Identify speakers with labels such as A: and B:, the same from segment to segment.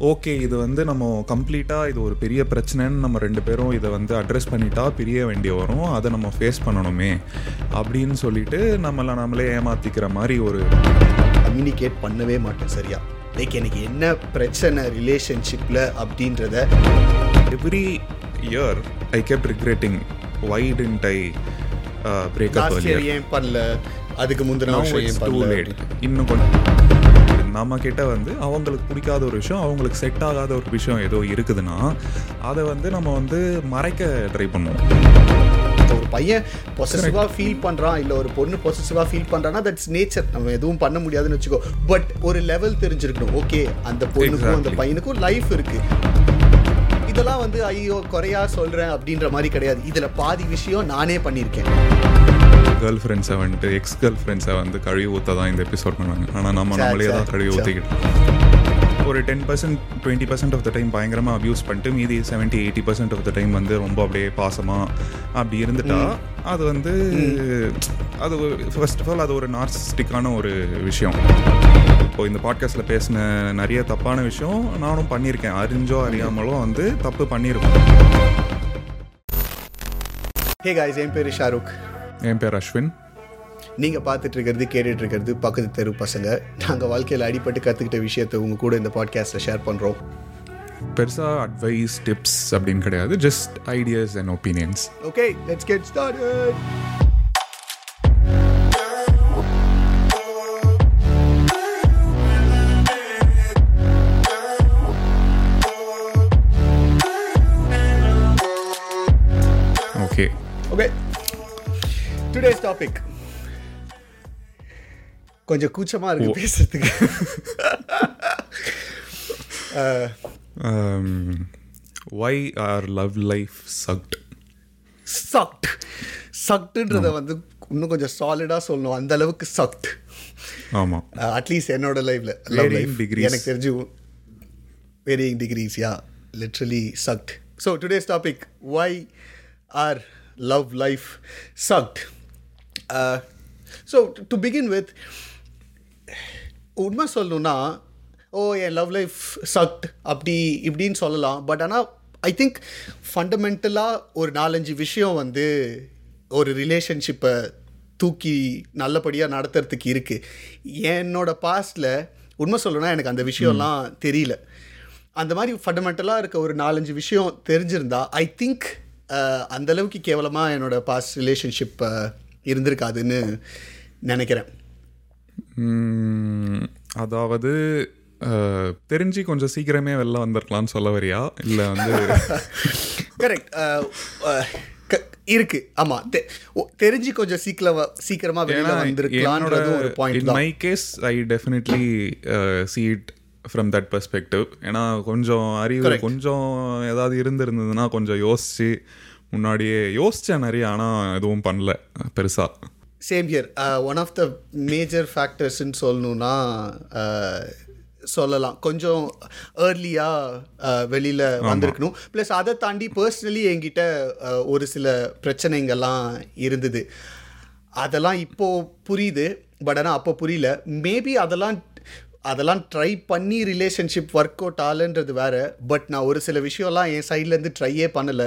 A: Okay இது வந்து நம்ம கம்ப்ளீட்டாக இது ஒரு பெரிய பிரச்சனைன்னு நம்ம ரெண்டு பேரும் இதை வந்து அட்ரஸ் பண்ணிட்டா பிரிய வேண்டிய வரும். அதை நம்ம ஃபேஸ் பண்ணணுமே அப்படின்னு சொல்லிட்டு நம்மளை நம்மளே ஏமாத்திக்கிற மாதிரி ஒரு
B: கம்யூனிகேட் பண்ணவே மாட்டேன் சரியா? லைக் எனக்கு என்ன பிரச்சனை ரிலேஷன்ஷிப்பில் அப்படின்றத
A: every year I kept regretting why didn't I
B: year ஏன் பண்ணல? அதுக்கு முந்தின வருஷம் ஏன் பண்ணல?
A: இன்னும் கொஞ்சம் நம்ம கிட்ட வந்து அவங்களுக்கு பிடிக்காத ஒரு விஷயம் அவங்களுக்கு செட் ஆகாத ஒரு விஷயம் ஏதோ இருக்குதுன்னா அதை வந்து நம்ம வந்து மறைக்க ட்ரை பண்ணுவோம்.
B: ஒரு பையன் பொசசிவா ஃபீல் பண்றான் இல்ல ஒரு பொண்ணு பொசசிவா ஃபீல் பண்றான்னா தட்ஸ் நேச்சர் நம்ம எதுவும் பண்ண முடியாதுன்னு வச்சுக்கோ. பட் ஒரு லெவல் தெரிஞ்சிருக்கணும். ஓகே அந்த பொண்ணுக்கும் அந்த. பையனுக்கும் லைஃப் இருக்கு. இதெல்லாம் வந்து ஐயோ குறையா சொல்றேன் அப்படின்ற மாதிரி கிடையாது. இதுல பாதி விஷயம் நானே பண்ணியிருக்கேன்.
A: கேர்ள் ஃப்ரெண்ட்ஸை வந்துட்டு எக்ஸ் கேர்ள் ஃப்ரெண்ட்ஸை வந்து கழுவி ஊற்ற தான் இந்த எபிசோட் பண்ணுவாங்க. ஆனால் நம்ம நம்மளே தான் கழுவி. ஊற்றிக்கிட்டோம் ஒரு ten percent twenty percent of the time பயங்கரமாக அப்யூஸ் பண்ணிட்டு மீதி seventy eighty percent of the time வந்து ரொம்ப அப்படியே பாசமாக அப்படி இருந்துட்டா அது வந்து அது ஃபர்ஸ்ட் ஆஃப் ஆல் அது ஒரு நார்சிஸ்டிக்கான ஒரு விஷயம். இப்போ இந்த பாட்காஸ்ட்டில் பேசின நிறைய தப்பான விஷயம் நானும் பண்ணியிருக்கேன். அறிஞ்சோ அறியாமலோ வந்து தப்பு பண்ணியிருக்கோம்.
B: ஹே காய்ஸ் என் பேரு ஷாருக்.
A: என் பேர் அஸ்வின்.
B: நீங்க பார்த்துட்டு இருக்கிறது கேட்டுட்டு இருக்கிறது பக்கத்து தெரு பசங்க. நாங்க வாழ்க்கையில அடிபட்டு கத்துக்கிட்ட விஷயத்தை உங்க கூட இந்த பாட்காஸ்ட்ல ஷேர் பண்றோம்.
A: பெருசாக அட்வைஸ் டிப்ஸ் அப்படின்னு கிடையாது just ideas and opinions
B: okay let's get started today's topic கொஞ்சம் கூச்சமா இருக்கு பேசுறதுக்கு.
A: Why are love life sucked
B: sucked சக்ட்ன்றத வந்து இன்னும் கொஞ்சம் சாலிடா சொல்லணும். அந்த அளவுக்கு சக்ட்
A: ஆமாம்
B: அட்லீஸ்ட் என்னோட லைஃப்ல
A: Varying
B: லைஃப்
A: degrees.
B: எனக்கு தெரிஞ்சு varying degrees yeah literally sucked so today's topic why our love life sucked so to begin with உண்மை சொல்லணும்னா ஓ என் லவ் லைஃப் சக்ட் அப்படி இப்படின்னு சொல்லலாம். பட் ஆனால் ஐ திங்க் ஃபண்டமெண்டலாக ஒரு நாலஞ்சு விஷயம் வந்து ஒரு ரிலேஷன்ஷிப்பை தூக்கி நல்லபடியாக நடத்துறதுக்கு இருக்குது என்னோட பாஸ்டில் உண்மை சொல்லணும்னா எனக்கு அந்த விஷயம்லாம் தெரியல. அந்த மாதிரி ஃபண்டமெண்டலாக இருக்க ஒரு நாலஞ்சு விஷயம் தெரிஞ்சிருந்தா ஐ திங்க் அந்த அளவுக்கு கேவலமாக என்னோட பாஸ்ட் ரிலேஷன்ஷிப் இருந்திருக்காதுன்னு நினைக்கிறேன்.
A: அதாவது தெரிஞ்சு கொஞ்சம் சீக்கிரமே வெளில வந்திருக்கலாம்னு சொல்ல வரியா? இல்லை வந்து
B: கரெக்ட் இருக்கு. ஆமா. தெரிஞ்சு கொஞ்சம் சீக்கிரம் சீக்கிரமா வெளியில
A: ஏன்னா
B: வந்திருக்கலான்றதும் ஒரு point
A: my case I definitely see it from that perspective ஏன்னா கொஞ்சம் அறிவு. கொஞ்சம் ஏதாவது இருந்திருந்ததுன்னா கொஞ்சம் யோசிச்சு முன்னாடியே யோசிச்சேன் நிறைய ஆனால் எதுவும் பண்ணல பெருசா.
B: Same year one of the major ஃபேக்டர்ஸ்ன்னு சொல்லணும்னா uh, சொல்லலாம். கொஞ்சம் ஏர்லியாக வெளியில் வந்திருக்கணும். ப்ளஸ் அதை தாண்டி பர்சனலி என்கிட்ட uh, ஒரு சில பிரச்சனைங்கள்லாம் இருந்தது. அதெல்லாம் இப்போ புரியுது. பட் ஆனால் அப்போ புரியல. மேபி அதெல்லாம் அதெல்லாம் ட்ரை பண்ணி ரிலேஷன்ஷிப் ஒர்க் அவுட் ஆகலன்றது வேற. பட் நான் ஒரு சில விஷயம்லாம் என் சைட்லேருந்து ட்ரையே பண்ணல.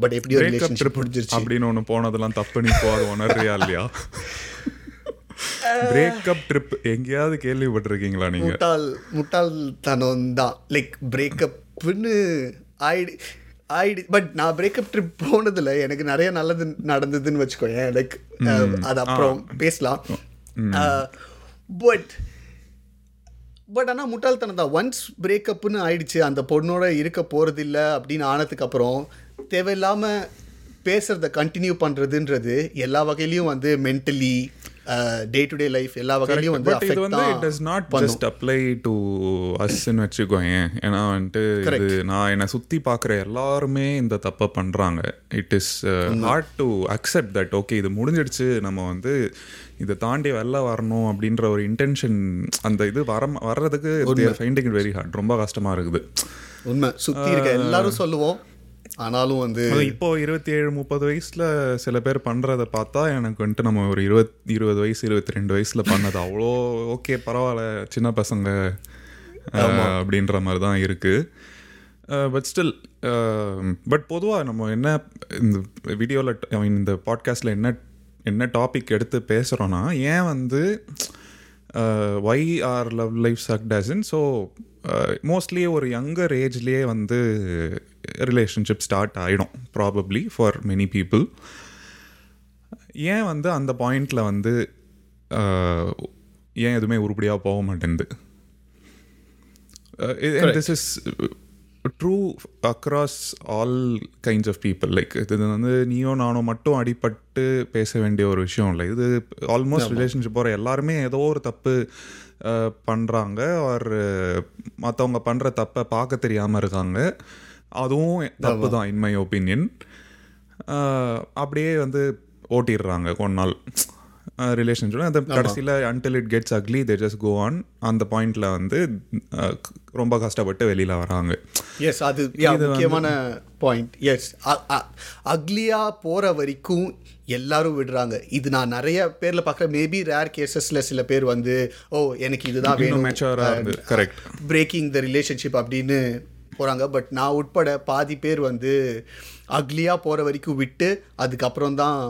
B: பட் எப்படியோ ரிலேஷன்ஷிப் முடிஞ்சிருச்சு.
A: அப்படின்னு ஒன்று போனதெல்லாம் தப்பு நீ அது உணர்றியா இல்லையா? பிரேக்கப் ட்ரிப் எங்கேயாவது கேள்விப்பட்டிருக்கீங்களா நீங்க?
B: முட்டாள் முட்டாள்தனம் தான் லைக் பிரேக்கப்னு ஆயிடு ஆயிடு பட் நான் பிரேக்கப் ட்ரிப் போனதில் எனக்கு நிறைய நல்லது நடந்ததுன்னு வச்சுக்கோயேன். லைக் அது அப்புறம் பேசலாம். பட் பட் ஆனால் முட்டாள்தனம் தான் ஒன்ஸ் பிரேக்கப்னு ஆயிடுச்சு அந்த பொண்ணோட இருக்க போகிறதில்ல அப்படின்னு ஆனதுக்கு அப்புறம் தேவையில்லாமல் பேசுறத கண்டினியூ பண்ணுறதுன்றது எல்லா வகையிலையும் வந்து mentally day to day life எல்லா வகையிலையும் வந்து
A: இது வந்து it does not. Just apply to அஸ்ன்னு வச்சுக்கோயேன். ஏன்னா வந்துட்டு இது நான் என்னை சுற்றி பார்க்குற எல்லாருமே இந்த தப்பை பண்ணுறாங்க it is hard to accept that okay இது முடிஞ்சிடுச்சு நம்ம வந்து இதை தாண்டி வெளில வரணும் அப்படின்ற ஒரு இன்டென்ஷன் அந்த இது வர வர்றதுக்கு ஃபைண்டிங் இட் வெரி ஹார்ட் ரொம்ப கஷ்டமாக இருக்குது.
B: உண்மை. சுத்தி இருக்க எல்லாரும் சொல்லுவோம் ஆனாலும் வந்து
A: இப்போ இருபத்தி ஏழு முப்பது வயசுல சில பேர் பண்றத பார்த்தா எனக்கு வந்துட்டு நம்ம ஒரு இருபத் இருபது வயசு இருபத்தி ரெண்டு வயசுல பண்ணது அவ்வளோ ஓகே பரவாயில்ல சின்ன பசங்க அப்படின்ற மாதிரி தான் இருக்குது பட் ஸ்டில் பட் பொதுவாக நம்ம என்ன இந்த வீடியோவில் ஐ மீன் இந்த பாட்காஸ்ட்டில் என்ன என்ன டாபிக் எடுத்து பேசுகிறோன்னா ஏன் வந்து ஒய் ஆர் லவ் லைஃப் சக்டசன் ஸோ மோஸ்ட்லி ஒரு யங்கர் ஏஜ்லேயே வந்து ரிலேஷன்ஷிப் ஸ்டார்ட் ஆகிடும் ப்ராபப்ளி ஃபார் மெனி பீப்புள் ஏன் வந்து அந்த பாயிண்டில் வந்து ஏன் எதுவுமே உருப்படியாக போக மாட்டேங்குது? This is true across all kinds of people like இது வந்து நீயோ நானோ மட்டும் அடிபட்டு பேச வேண்டிய ஒரு விஷயம் இல்லை. இது ஆல்மோஸ்ட் ரிலேஷன்ஷிப் போகிற எல்லாருமே ஏதோ ஒரு தப்பு பண்ணுறாங்க ஒரு மற்றவங்க பண்ணுற தப்பை பார்க்க தெரியாமல் இருக்காங்க. அதுவும் தப்பு தான் இன் மை ஒப்பீனியன் அப்படியே வந்து ஓட்டிடுறாங்க கொஞ்ச நாள். ரிலேஷன்ஷிப் அந்த கடைசியில் until it gets ugly they just go on அந்த பாயிண்டில் வந்து ரொம்ப கஷ்டப்பட்டு வெளியில் வராங்க.
B: எஸ் அது முக்கியமான பாயிண்ட் எஸ் அக்லியா போற வரைக்கும் எல்லாரும் விடுறாங்க. இது நான் நிறைய பேர்ல பார்க்குற மேபி ரேர் கேசஸ்ல சில பேர் வந்து ஓ எனக்கு இதுதான் வேணும்.
A: correct.
B: பிரேக்கிங் த ரிலேஷன்ஷிப் அப்படின்னு போறாங்க. பட் நான் உட்பட பாதி பேர் வந்து அக்லியா போற வரைக்கும் விட்டு அதுக்கப்புறம் தான்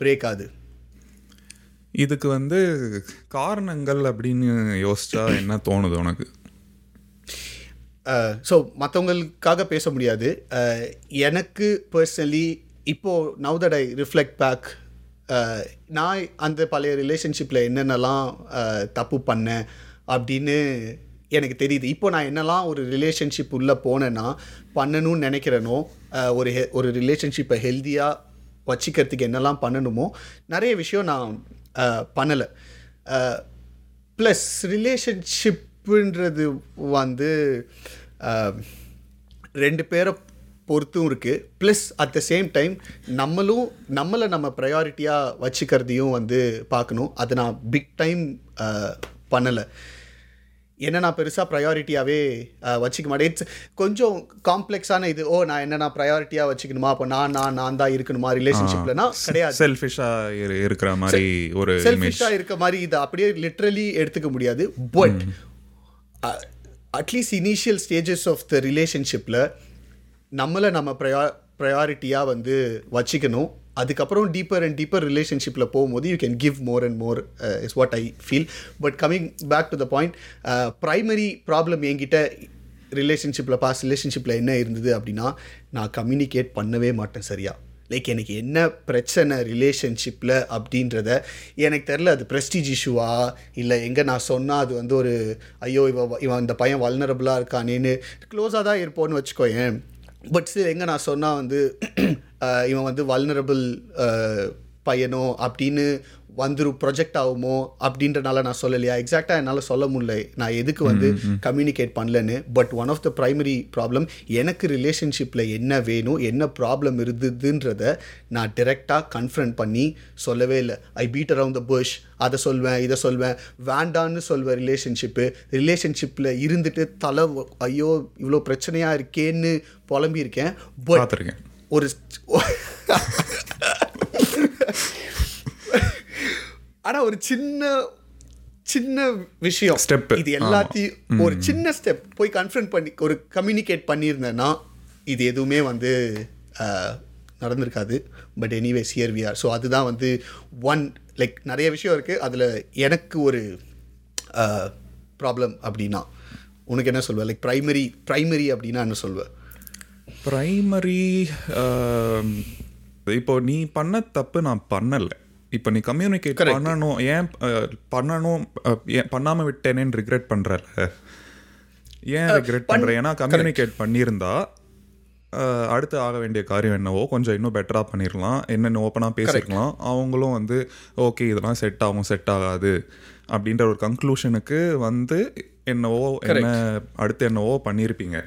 B: பிரேக் ஆகுது.
A: இதுக்கு வந்து காரணங்கள் அப்படின்னு யோசிச்சா என்ன தோணுது உனக்கு?
B: ஸோ மற்றவங்களுக்காக பேச முடியாது. எனக்கு பர்சனலி இப்போது now that I reflect back நான் அந்த பழைய ரிலேஷன்ஷிப்பில் என்னென்னலாம் தப்பு பண்ணேன் அப்படின்னு எனக்கு தெரியுது. இப்போ நான் என்னெல்லாம் ஒரு ரிலேஷன்ஷிப் உள்ளே போனேன்னா பண்ணணும்னு நினைக்கிறேனோ ஒரு ஹெ ஒரு ரிலேஷன்ஷிப்பை ஹெல்த்தியாக வச்சுக்கிறதுக்கு என்னெல்லாம் பண்ணணுமோ நிறைய விஷயம் நான் பண்ணலை. ப்ளஸ் ரிலேஷன்ஷிப்புன்றது வந்து ரெண்டு பேரை பொறுத்தும் இருக்குது plus at the same time நம்மளும் நம்மளை நம்ம ப்ரையாரிட்டியாக வச்சுக்கிறதையும் வந்து பார்க்கணும். அதை நான் பிக் டைம் பண்ணலை. என்ன நான் பெருசாக ப்ரையாரிட்டியாகவே வச்சுக்க மாட்டேன். இட்ஸ் கொஞ்சம் காம்ப்ளெக்ஸான இது ஓ நான் என்ன நான் ப்ரையாரிட்டியாக வச்சுக்கணுமா? அப்போ நான் நான் நான் தான் இருக்கணுமா? ரிலேஷன்ஷிப்லனா கிடையாது.
A: செல்ஃபிஷாக இருக்கிற மாதிரி ஒரு
B: செல்ஃபிஷாக இருக்க மாதிரி இதை அப்படியே லிட்ரலி எடுத்துக்க முடியாது. But at least initial stages of the ரிலேஷன்ஷிப்பில் நம்மளை நம்ம ப்ரையா ப்ரையாரிட்டியாக வந்து வச்சுக்கணும். அதுக்கப்புறம் டீப்பர் அண்ட் டீப்பர் ரிலேஷன்ஷிப்பில் போகும்போது you can give more and more is what I feel but coming back to the point primary problem என்கிட்ட ரிலேஷன்ஷிப்பில் பாஸ் ரிலேஷன்ஷிப்பில் என்ன இருந்தது அப்படின்னா நான் கம்யூனிகேட் பண்ணவே மாட்டேன் சரியா? லைக் எனக்கு என்ன பிரச்சனை ரிலேஷன்ஷிப்பில் அப்படின்றத எனக்கு தெரில அது ப்ரெஸ்டீஜ் இஷ்யூவா இல்லை எங்கே நான் சொன்னால் அது வந்து ஒரு ஐயோ இவன் இவன் இந்த பையன் வல்னரபுளாக இருக்கானேன்னு க்ளோஸாக தான் இருப்போன்னு வச்சுக்கோயேன். பட் ஸ்டில் எங்கே நான் சொன்னால் வந்து இவன் வந்து வல்னரபிள் பையனோ அப்படின்னு வந்துரும் ப்ரொஜெக்ட் ஆகுமோ அப்படின்றனால நான் சொல்லலையா? எக்ஸாக்டாக என்னால் சொல்ல முடியல. நான் எதுக்கு வந்து கம்யூனிகேட் பண்ணலன்னு. But one of the primary problem எனக்கு ரிலேஷன்ஷிப்பில் என்ன வேணும் என்ன ப்ராப்ளம் இருந்ததுன்றத நான் டிரெக்டாக கன்ஃபரண்ட் பண்ணி சொல்லவே இல்லை. I beat around the bush அதை சொல்வேன் இதை சொல்வேன். வேண்டான்னு சொல்வேன் ரிலேஷன்ஷிப்பு ரிலேஷன்ஷிப்பில் இருந்துட்டு தலை ஐயோ இவ்வளோ பிரச்சனையாக இருக்கேன்னு புலம்பியிருக்கேன். பட்
A: பார்த்துருக்கேன்.
B: ஒரு ஆனா ஒரு சின்ன சின்ன விஷயம்.
A: Step.
B: இது எல்லாத்தையும் ஒரு சின்ன ஸ்டெப் போய் கன்ஃபரண்ட் பண்ணி ஒரு கம்யூனிகேட் பண்ணியிருந்தேன்னா இது எதுவுமே வந்து நடந்திருக்காது. But anyways here we are so அதுதான் வந்து ஒன் லைக் நிறைய விஷயம் இருக்குது அதில் எனக்கு ஒரு ப்ராப்ளம் அப்படின்னா உனக்கு என்ன சொல்வ லைக் ப்ரைமரி ப்ரைமரி அப்படின்னா என்ன சொல்வேன்
A: ப்ரைமரி இப்போ நீ பண்ண தப்பு நான் பண்ணலை. இப்போ நீ கம்யூனிகேட் பண்ணணும் ஏன் பண்ணணும் ஏன் பண்ணாமல் விட்டேனேன்னு ரிக்ரெட் பண்ணுறல ஏன் ரிக்ரெட் பண்ணுற ஏன்னா கம்யூனிகேட் பண்ணியிருந்தா அடுத்து ஆக வேண்டிய காரியம் என்னவோ கொஞ்சம் இன்னும் பெட்டராக பண்ணிடலாம் என்னென்ன ஓப்பனாக பேசிக்கலாம் அவங்களும் வந்து ஓகே இதெல்லாம் செட் ஆகும் செட் ஆகாது. அப்படின்ற ஒரு கன்க்ளூஷனுக்கு வந்து என்னவோ என்ன அடுத்து என்னவோ பண்ணியிருப்பீங்க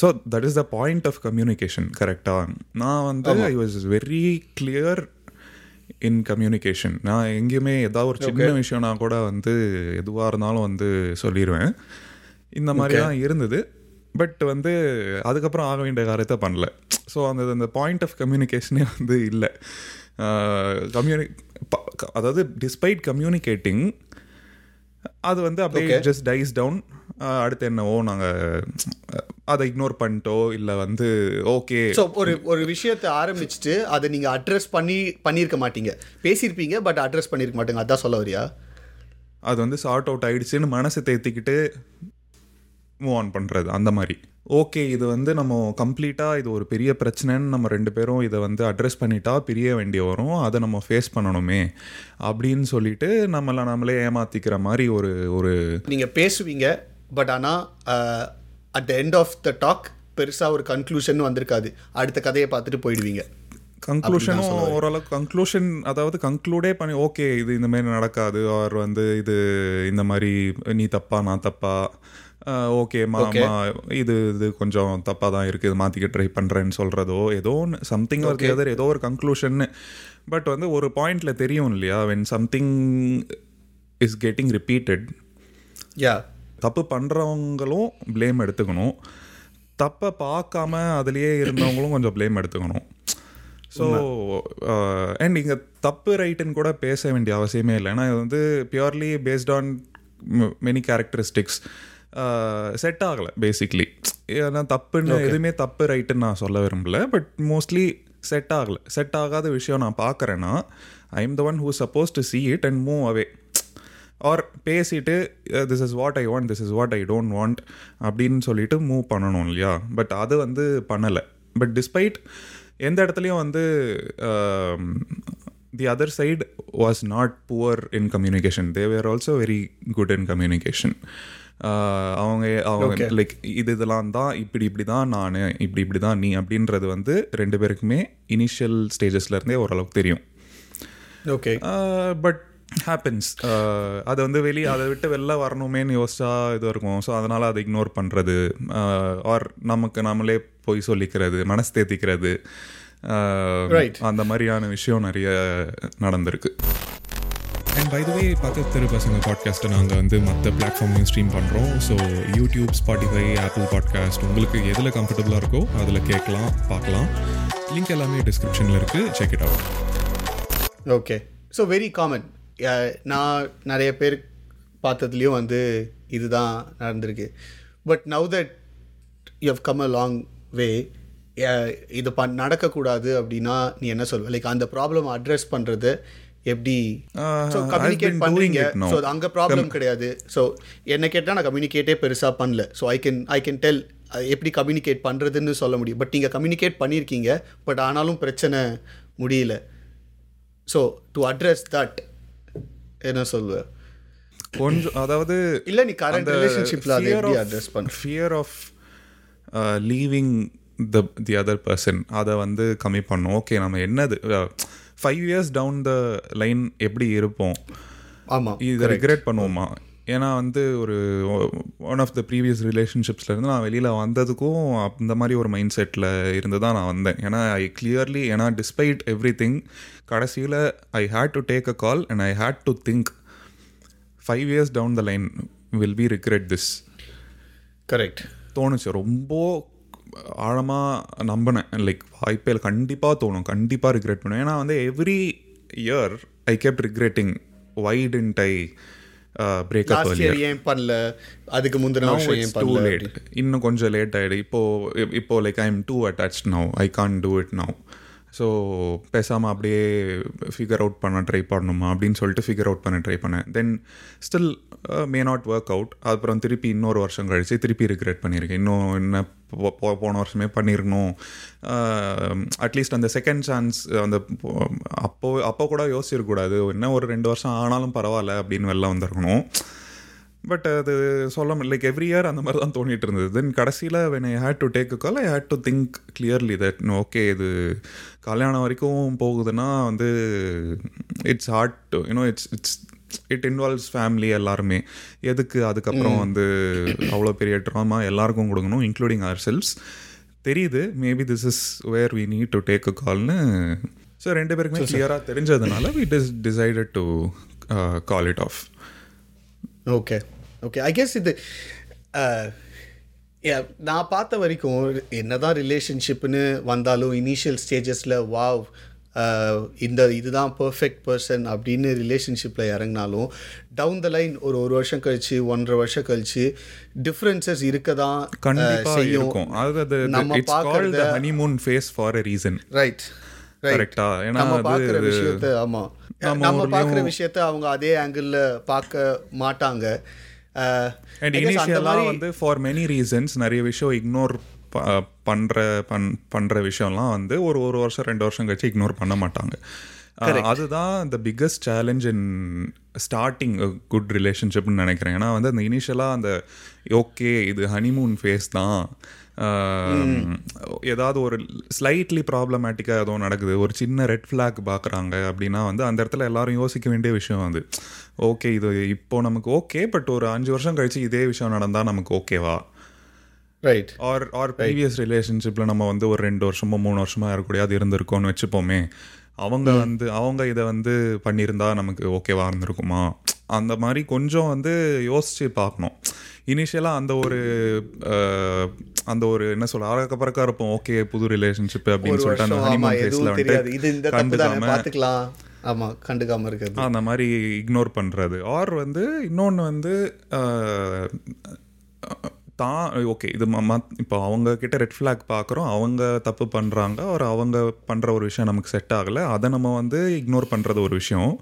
A: so that is the point of communication கரெக்டாக நான் வந்து I was very clear in communication நான் எங்கேயுமே ஏதாவது ஒரு சின்ன விஷயம்னா கூட வந்து எதுவாக இருந்தாலும் வந்து சொல்லிடுவேன் இந்த மாதிரி தான் இருந்தது பட் வந்து அதுக்கப்புறம் ஆக வேண்டிய காரியத்தை பண்ணல ஸோ அந்த அந்த பாயிண்ட் ஆஃப் கம்யூனிகேஷனே வந்து இல்லை கம்யூனி அதாவது டிஸ்பைட் கம்யூனிகேட்டிங் அது வந்து அப்படியே ஜஸ்ட் டைஸ் டவுன் அடுத்து என்னவோ நாங்கள் அதை இக்னோர் பண்ணிட்டோ இல்லை வந்து ஓகே
B: ஸோ ஒரு ஒரு விஷயத்தை ஆரம்பிச்சுட்டு அதை நீங்கள் அட்ரஸ் பண்ணி பண்ணியிருக்க மாட்டீங்க. பேசியிருப்பீங்க பட் அட்ரஸ் பண்ணியிருக்க மாட்டீங்க. அதான் சொல்ல வரியா?
A: அது வந்து சார்ட் அவுட் ஆயிடுச்சுன்னு மனசை தேத்திக்கிட்டு மூவ் ஆன் பண்ணுறது அந்த மாதிரி. ஓகே இது வந்து நம்ம கம்ப்ளீட்டாக இது ஒரு பெரிய பிரச்சனைன்னு நம்ம ரெண்டு பேரும் இதை வந்து அட்ரஸ் பண்ணிட்டா பிரிய வேண்டிய வரும். அதை நம்ம ஃபேஸ் பண்ணணுமே அப்படின்னு சொல்லிட்டு நம்மளை நம்மளே ஏமாத்திக்கிற மாதிரி ஒரு ஒரு
B: நீங்கள் பேசுவீங்க பட் ஆனால் at the end of the talk பெருசாக ஒரு கன்க்ளூஷன் வந்திருக்காது. அடுத்த கதையை பார்த்துட்டு போயிடுவீங்க.
A: கன்க்ளூஷனும் ஓரளவுக்கு கன்க்ளூஷன் அதாவது கன்க்ளூடே பண்ணி ஓகே இது இந்த மாதிரி நடக்காது ஆர் வந்து இது இந்த மாதிரி நீ தப்பா நான் தப்பா ஓகே மாமா இது இது கொஞ்சம் தப்பாக தான் இருக்குது இது மாற்றிக்க ட்ரை பண்ணுறேன்னு சொல்கிறதோ ஏதோ ஒன்று சம்திங் ஒரு அதர் ஏதோ ஒரு கன்க்ளூஷன் பட் வந்து ஒரு பாயிண்ட்ல தெரியும் இல்லையா when something is getting repeated
B: yeah
A: தப்பு பண்ணுறவங்களும் ப்ளேம் எடுத்துக்கணும். தப்பை பார்க்காம அதுலேயே இருந்தவங்களும் கொஞ்சம் ப்ளேம் எடுத்துக்கணும். ஸோ அண்ட் இங்கே தப்பு ரைட்டுன்னு கூட பேச வேண்டிய அவசியமே இல்லை. ஏன்னா இது வந்து purely based on many characteristics set ஆகலை பேசிக்லி ஏன்னா தப்புன்னு எதுவுமே தப்பு ரைட்டுன்னு நான் சொல்ல விரும்பல பட் மோஸ்ட்லி செட் ஆகலை. செட் ஆகாத விஷயம் நான் பார்க்குறேன்னா I am the one who suppose to see it and move away or பேசிட்டு this is what I want this is what I don't want அப்படின்னு சொல்லிட்டு மூவ் பண்ணணும் இல்லையா? பட் அது வந்து பண்ணலை. பட் டிஸ்பைட் எந்த இடத்துலையும் வந்து the other side was not poor in communication they were also very good in communication அவங்க அவங்க லைக் இது இதெல்லாம் தான் இப்படி இப்படி தான் நான் இப்படி இப்படி தான் நீ அப்படின்றது வந்து ரெண்டு பேருக்குமே இனிஷியல் ஸ்டேஜஸ்லேருந்தே ஓரளவுக்கு தெரியும்.
B: ஓகே
A: பட் ஹேப்பன்ஸ் அதை வந்து வெளியே அதை விட்டு வெளில வரணுமேன்னு யோசிச்சா இது இருக்கும். ஸோ அதனால் அதை இக்னோர் பண்ணுறது ஆர் நமக்கு நம்மளே போய் சொல்லிக்கிறது மனசு தேத்திக்கிறது. அந்த மாதிரியான விஷயம் நிறைய நடந்திருக்கு.
C: அண்ட் பை த வே பத்து தெரு பசங்க பாட்காஸ்ட்டை நாங்கள் வந்து மற்ற பிளாட்ஃபார்ம்லையும் ஸ்ட்ரீம் பண்ணுறோம் so YouTube Spotify Apple podcast உங்களுக்கு எதில் கம்ஃபர்டபுளாக இருக்கோ அதில் கேட்கலாம் பார்க்கலாம். லிங்க் எல்லாமே டிஸ்கிரிப்ஷனில் இருக்குது check it out
B: okay so very common நான் நிறைய பேர் பார்த்ததுலேயும் வந்து இதுதான் நடந்திருக்கு. But now that you have come a long way இது பண் நடக்கக்கூடாது அப்படின்னா நீ என்ன சொல்வ? லைக் அந்த ப்ராப்ளம் அட்ரஸ் பண்ணுறது எப்படி? ஸோ கம்யூனிகேட் பண்ணுறீங்க. ஸோ அங்கே ப்ராப்ளம் கிடையாது. ஸோ என்ன கேட்டால் நான் கம்யூனிகேட்டே பெருசாக பண்ணல. So I can I can tell எப்படி கம்யூனிகேட் பண்ணுறதுன்னு சொல்ல முடியும். பட் நீங்கள் கம்யூனிகேட் பண்ணியிருக்கீங்க பட் ஆனாலும் பிரச்சனை முடியல. ஸோ டு அட்ரஸ் தட் என்ன சொல்லுவ?
A: கொஞ்சம் அதாவது
B: இல்ல நீ current relationshipல அதை எப்படி address பண்ற?
A: Fear of leaving the the other person அதை வந்து கம்மி பண்ணும் ஓகே நம்ம என்னது five years down the line எப்படி இருப்போம்?
B: ஆமாம்
A: இதை ரிக்ரெட் பண்ணுவோமா? ஏன்னா வந்து ஒரு ஒன் ஆஃப் த ப்ரீவியஸ் ரிலேஷன்ஷிப்ஸ்லேருந்து நான் வெளியில் வந்ததுக்கும் அந்த மாதிரி ஒரு மைண்ட் செட்டில் இருந்து தான் நான் வந்தேன். ஏன்னா ஐ கிளியர்லி ஏன்னா டிஸ்பைட் எவ்ரி திங் கடைசியில் I had to take a call and I had to think five years down the line will be regret this
B: correct
A: தோணுச்சு. ரொம்ப ஆழமாக நம்பினேன். லைக் வாய்ப்பே இல்லை கண்டிப்பாக தோணும். கண்டிப்பாக ரிக்ரெட் பண்ணுவேன். ஏன்னா வந்து every year I kept regretting why didn't I
B: year ஏன் பண்ணல? அதுக்கு முந்தின வருஷம் ஏன்
A: டூ லேட் இன்னும் கொஞ்சம் லேட் ஆகிடு இப்போ இப்போ like I am too attach now I can't do it now so பேசாமல் அப்படியே ஃபிகர் அவுட் பண்ண ட்ரை பண்ணணுமா? அப்படின்னு சொல்லிட்டு ஃபிகர் அவுட் பண்ண ட்ரை பண்ணேன். Then still may not work out அப்புறம் திருப்பி இன்னொரு வருஷம் கழிச்சு திருப்பி ரிக்ரெட் பண்ணியிருக்கேன். இன்னும் என்ன போன வருஷமே பண்ணியிருக்கணும் அட்லீஸ்ட் அந்த செகண்ட் சான்ஸ் அந்த அப்போ அப்போ கூட யோசிச்சிருக்கூடாது என்ன ஒரு ரெண்டு வருஷம் ஆனாலும் பரவாயில்ல அப்படின்னு வெளில வந்திருக்கணும். பட் அது சொல்ல லைக் எவ்ரி இயர் அந்த மாதிரி தான் தோணிட்டு இருந்தது. தென் கடைசியில் when I had to take call I had to think clearly that okay இது கல்யாணம் வரைக்கும் போகுதுன்னா வந்து it's hard to you know it's it's it involves family எல்லாருமே. எதுக்கு? அதுக்கப்புறம் வந்து அவ்வளோ பெரிய ட்ராமா எல்லாருக்கும் கொடுக்கணும் இன்க்ளூடிங் அவர் செல்ஸ் தெரியுது maybe this is where we need to take a கால்னு so ரெண்டு பேருக்குமே கிளியராக தெரிஞ்சதுனால we dis decided to call it off
B: okay okay I guess இது yeah, நான் பார்த்த வரைக்கும் என்னதான் ரிலேஷன்ஷிப்னு வந்தாலும் இனிஷியல் ஸ்டேஜஸில் வாவ் இந்த இதுதான் பர்ஃபெக்ட் பர்சன் அப்படின்னு ரிலேஷன்ஷிப்பில் இறங்கினாலும் டவுன் த லைன் ஒரு ஒரு வருஷம் கழிச்சு ஒன்றரை வருஷம் கழிச்சு டிஃப்ரென்சஸ் இருக்க தான் செய்யும். நம்ம பார்க்கறத
A: honeymoon phase for reason
B: right
A: கரெக்டா ஏன்னா
B: நம்ம பார்க்குற விஷயத்த ஆமா. நம்ம பார்க்குற விஷயத்த அவங்க அதே ஆங்கிள் பார்க்க மாட்டாங்க.
A: அண்ட் இனிஷியலாக வந்து ஃபார் மெனி ரீசன்ஸ் நிறைய விஷயம் இக்னோர் பண்ற பண் பண்ற விஷயம்லாம் வந்து ஒரு ஒரு வருஷம் ரெண்டு வருஷம் கழிச்சு இக்னோர் பண்ண மாட்டாங்க. அதுதான் the biggest challenge in starting good ரிலேஷன்ஷிப்னு நினைக்கிறேன். ஏன்னா வந்து அந்த இனிஷியலாக அந்த ஓகே இது ஹனிமூன் ஃபேஸ் தான். ஏதாவது ஒரு ஸ்லைட்லி ப்ராப்ளமேட்டிக்காக ஏதோ நடக்குது. ஒரு சின்ன ரெட் ஃப்ளாக் பார்க்குறாங்க அப்படின்னா வந்து அந்த இடத்துல எல்லாரும் யோசிக்க வேண்டிய விஷயம் வந்து ஓகே இது இப்போ நமக்கு ஓகே பட் ஒரு அஞ்சு வருஷம் கழிச்சு இதே விஷயம் நடந்தால் நமக்கு ஓகேவா
B: ரைட்
A: ஆர் ஆர் ப்ரீவியஸ் ரிலேஷன்ஷிப்பில் நம்ம வந்து ஒரு ரெண்டு வருஷமோ மூணு வருஷமோ இருக்கக்கூடிய அது இருந்திருக்கோம்னு வச்சுப்போமே. அவங்க வந்து அவங்க இதை வந்து பண்ணியிருந்தா நமக்கு ஓகேவா இருந்திருக்குமா? அந்த மாதிரி கொஞ்சம் வந்து யோசிச்சு பார்க்கணும். இனிஷியலாக அந்த ஒரு அந்த ஒரு என்ன சொல்ல அறக்க பறக்க இருப்போம். ஓகே புது ரிலேஷன்ஷிப் அப்படின்னு சொல்லிட்டு அந்த ஹனிமூன் ஃபேஸில் வந்துட்டு கண்டுக்காம
B: பார்த்துக்கலாம். ஆமா கண்டுக்காம இருக்கிறது.
A: அந்த மாதிரி இக்னோர் பண்ணுறது ஆர் வந்து இன்னொன்று வந்து தான் ஓகே இது இப்போ அவங்க கிட்ட ரெட் ஃப்ளாக் பார்க்குறோம் அவங்க தப்பு பண்ணுறாங்க ஒரு அவங்க பண்ணுற ஒரு விஷயம் நமக்கு செட் ஆகலை. அதை நம்ம வந்து இக்னோர் பண்ணுறது ஒரு விஷயம்.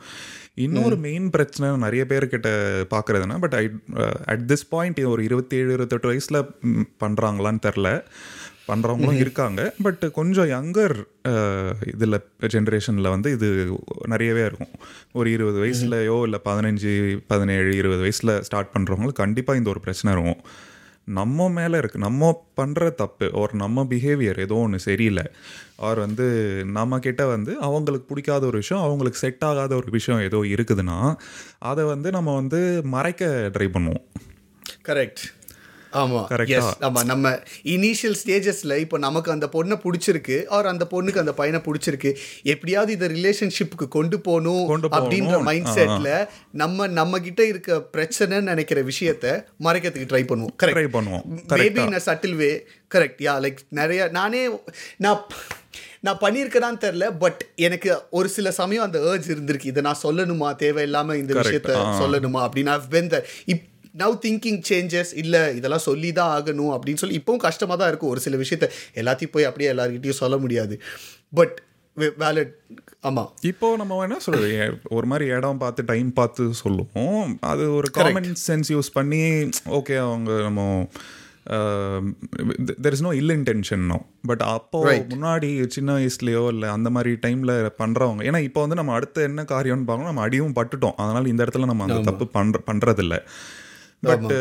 A: இன்னொரு மெயின் பிரச்சனை நிறைய பேர்கிட்ட பார்க்குறதுனா but I at this point ஒரு இருபத்தேழு இருபத்தெட்டு வயசில் பண்ணுறாங்களான்னு தெரில. பண்ணுறவங்களும் இருக்காங்க. பட் கொஞ்சம் யங்கர் இதில் ஜென்ரேஷனில் வந்து இது நிறையவே இருக்கும். ஒரு இருபது வயசுலையோ இல்லை பதினஞ்சு பதினேழு இருபது வயசில் ஸ்டார்ட் பண்ணுறவங்களுக்கு கண்டிப்பாக இந்த ஒரு பிரச்சனை இருக்கும். நம்ம மேலே இருக்குது நம்ம பண்ணுற தப்பு ஒரு நம்ம பிஹேவியர் ஏதோ ஒன்று சரியில்லை. ஆர் வந்து நம்மக்கிட்ட வந்து அவங்களுக்கு பிடிக்காத ஒரு விஷயம் அவங்களுக்கு செட் ஆகாத ஒரு விஷயம் ஏதோ இருக்குதுன்னா அதை வந்து நம்ம வந்து மறைக்க ட்ரை பண்ணுவோம்.
B: கரெக்ட் ஆமா.
A: Correct ஆ?
B: எஸ் ஆமா. நம்ம இனிஷியல் ஸ்டேஜஸ்ல இப்போ நமக்கு அந்த பொண்ணை பிடிச்சிருக்கு ஆர் அந்த பொண்ணுக்கு அந்த பையனை பிடிச்சிருக்கு. எப்படியாவது இதை ரிலேஷன்ஷிப்புக்கு கொண்டு போகணும். அப்படின்ற மைண்ட் செட்ல நம்ம நம்ம கிட்ட இருக்க பிரச்சனைன்னு நினைக்கிற விஷயத்த மறைக்கிறதுக்கு ட்ரை பண்ணுவோம்.
A: ட்ரை
B: கரெக்ட்
A: பண்ணுவோம்.
B: Maybe in a subtle way correct yeah like நிறைய நானே நான் நான் பண்ணியிருக்கேனான்னு தெரில பட் எனக்கு ஒரு சில சமயம் அந்த ஏர்ஜ் இருந்திருக்கு. இதை நான் சொல்லணுமா? தேவையில்லாம இந்த. விஷயத்த. சொல்லணுமா? அப்படின்னு there. இப் நவ் திங்கிங் சேஞ்சஸ் இல்லை இதெல்லாம் சொல்லி தான் ஆகணும் அப்படின்னு சொல்லி இப்போவும் கஷ்டமாக தான் இருக்கும். ஒரு சில விஷயத்த எல்லாத்தையும் போய் அப்படியே எல்லாருக்கிட்டையும் சொல்ல முடியாது. பட் வேலட் ஆமாம்
A: இப்போ நம்ம என்ன சொல்றது? எ- ஒரு மாதிரி இடம் பார்த்து டைம் பார்த்து சொல்லுவோம். அது ஒரு காமன் சென்ஸ் யூஸ் பண்ணி ஓகே அவங்க நம்ம there is no ill intention no but அப்போ முன்னாடி சின்ன வயசுலயோ இல்லை அந்த மாதிரி டைம்ல பண்றவங்க ஏன்னா இப்போ வந்து நம்ம அடுத்து என்ன காரியம்னு பார்க்கணும் நம்ம அடியும் பட்டுட்டோம். அதனால இந்த இடத்துல நம்ம அந்த தப்பு பண்ற பண்றதில்ல. பட்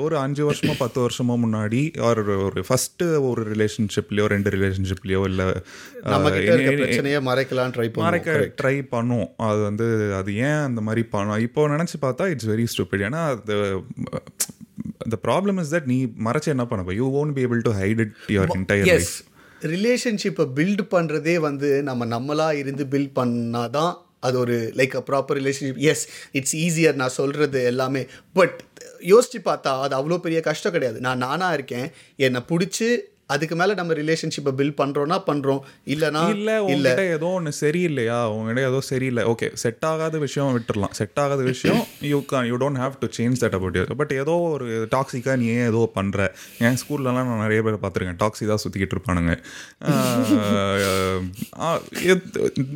A: ஒரு அஞ்சு வருஷமோ பத்து வருஷமோ முன்னாடி ஒரு ஒரு ஃபர்ஸ்ட் ஒரு ரிலேஷன்ஷிப்லயோ ரெண்டு ரிலேஷன்ஷிப்லயோ இல்லை
B: பிரச்சனையை மறைக்கலாம் ட்ரை
A: மறைக்க ட்ரை பண்ணும் அது வந்து அது ஏன் அந்த மாதிரி பண்ணும் இப்போ நினச்சி பார்த்தா இட்ஸ் வெரி ஸ்டூபிட் ஏன்னா the ப்ராப்ளம் இஸ் தட் நீ மறைச்சு என்ன பண்ண you be able to hide it your entire
B: as
A: life.
B: ரிலேஷன்ஷிப்பை பில்ட் பண்ணுறதே வந்து நம்ம நம்மளா இருந்து பில்ட் பண்ணாதான் அது ஒரு like a proper relationship as it's easier நான் சொல்கிறது எல்லாமே. பட் யோசித்து பார்த்தா அது அவ்வளோ பெரிய கஷ்டம் கிடையாது. நான் நானாக இருக்கேன். என்னை பிடிச்சி அதுக்கு மேலே நம்ம ரிலேஷன்ஷிப்பை பில்ட் பண்ணுறோன்னா பண்ணுறோம் இல்லைனா
A: இல்ல உங்ககிட்ட ஏதோ ஒன்று சரியில்லையா? உங்ககிட்ட ஏதோ சரியில்லை. ஓகே செட் ஆகாத விஷயம் விட்டுறலாம். செட் ஆகாத விஷயம் you can't you don't have to change that about you but ஏதோ ஒரு டாக்ஸிக்காக நீ ஏன் ஏதோ பண்ற? என் ஸ்கூல்லலாம் நான் நிறைய பேர் பார்த்துருக்கேன். டாக்ஸி தான் சுற்றிக்கிட்டு இருப்பானுங்க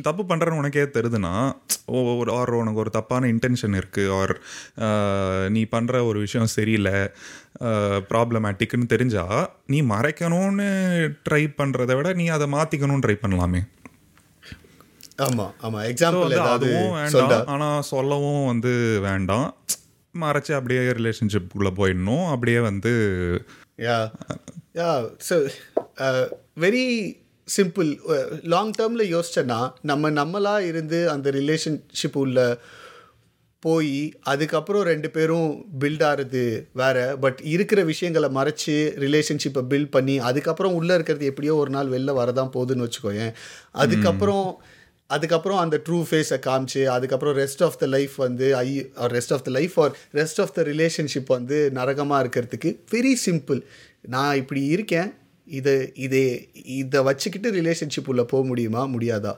A: தப்பு பண்ணுறேன்னு உனக்கே தெரியுதுன்னா ஒரு ஆர் உனக்கு ஒரு தப்பான இன்டென்ஷன் இருக்குது ஆர் நீ பண்ணுற ஒரு விஷயம் சரியில்லை ப்ராப்ளமேட்டிக்னு தெரிஞ்சா நீ மறைக்கணும்னு ட்ரை பண்ணுறதை விட நீ அதை மாற்றிக்கணும்னு ட்ரை பண்ணலாமே.
B: ஆமாம் ஆமாம் எக்ஸாம்பிள்
A: அதுவும் வேண்டாம். ஆனால் சொல்லவும் வந்து வேண்டாம். மறைச்சு அப்படியே ரிலேஷன்ஷிப்புக்குள்ளே போயிடணும். அப்படியே வந்து
B: yeah yeah so very simple long டேர்மில் யோசிச்சேன்னா நம்ம நம்மளா இருந்து அந்த ரிலேஷன்ஷிப் உள்ள போய் அதுக்கப்புறம் ரெண்டு பேரும் பில்ட் ஆகிறது வேறு. பட் இருக்கிற விஷயங்களை மறைச்சி ரிலேஷன்ஷிப்பை பில்ட் பண்ணி அதுக்கப்புறம் உள்ளே இருக்கிறது எப்படியோ ஒரு நாள் வெளில வரதான் போகுதுன்னு வச்சுக்கோயேன். அதுக்கப்புறம் அதுக்கப்புறம் அந்த ட்ரூ ஃபேஸை காமிச்சு அதுக்கப்புறம் ரெஸ்ட் ஆஃப் த லைஃப் வந்து I rest of the life or rest of the relationship வந்து நரகமாக இருக்கிறதுக்கு வெரி சிம்பிள் நான் இப்படி இருக்கேன் இதை இதை இதை வச்சுக்கிட்டு ரிலேஷன்ஷிப் உள்ளே போக முடியுமா? முடியாதா?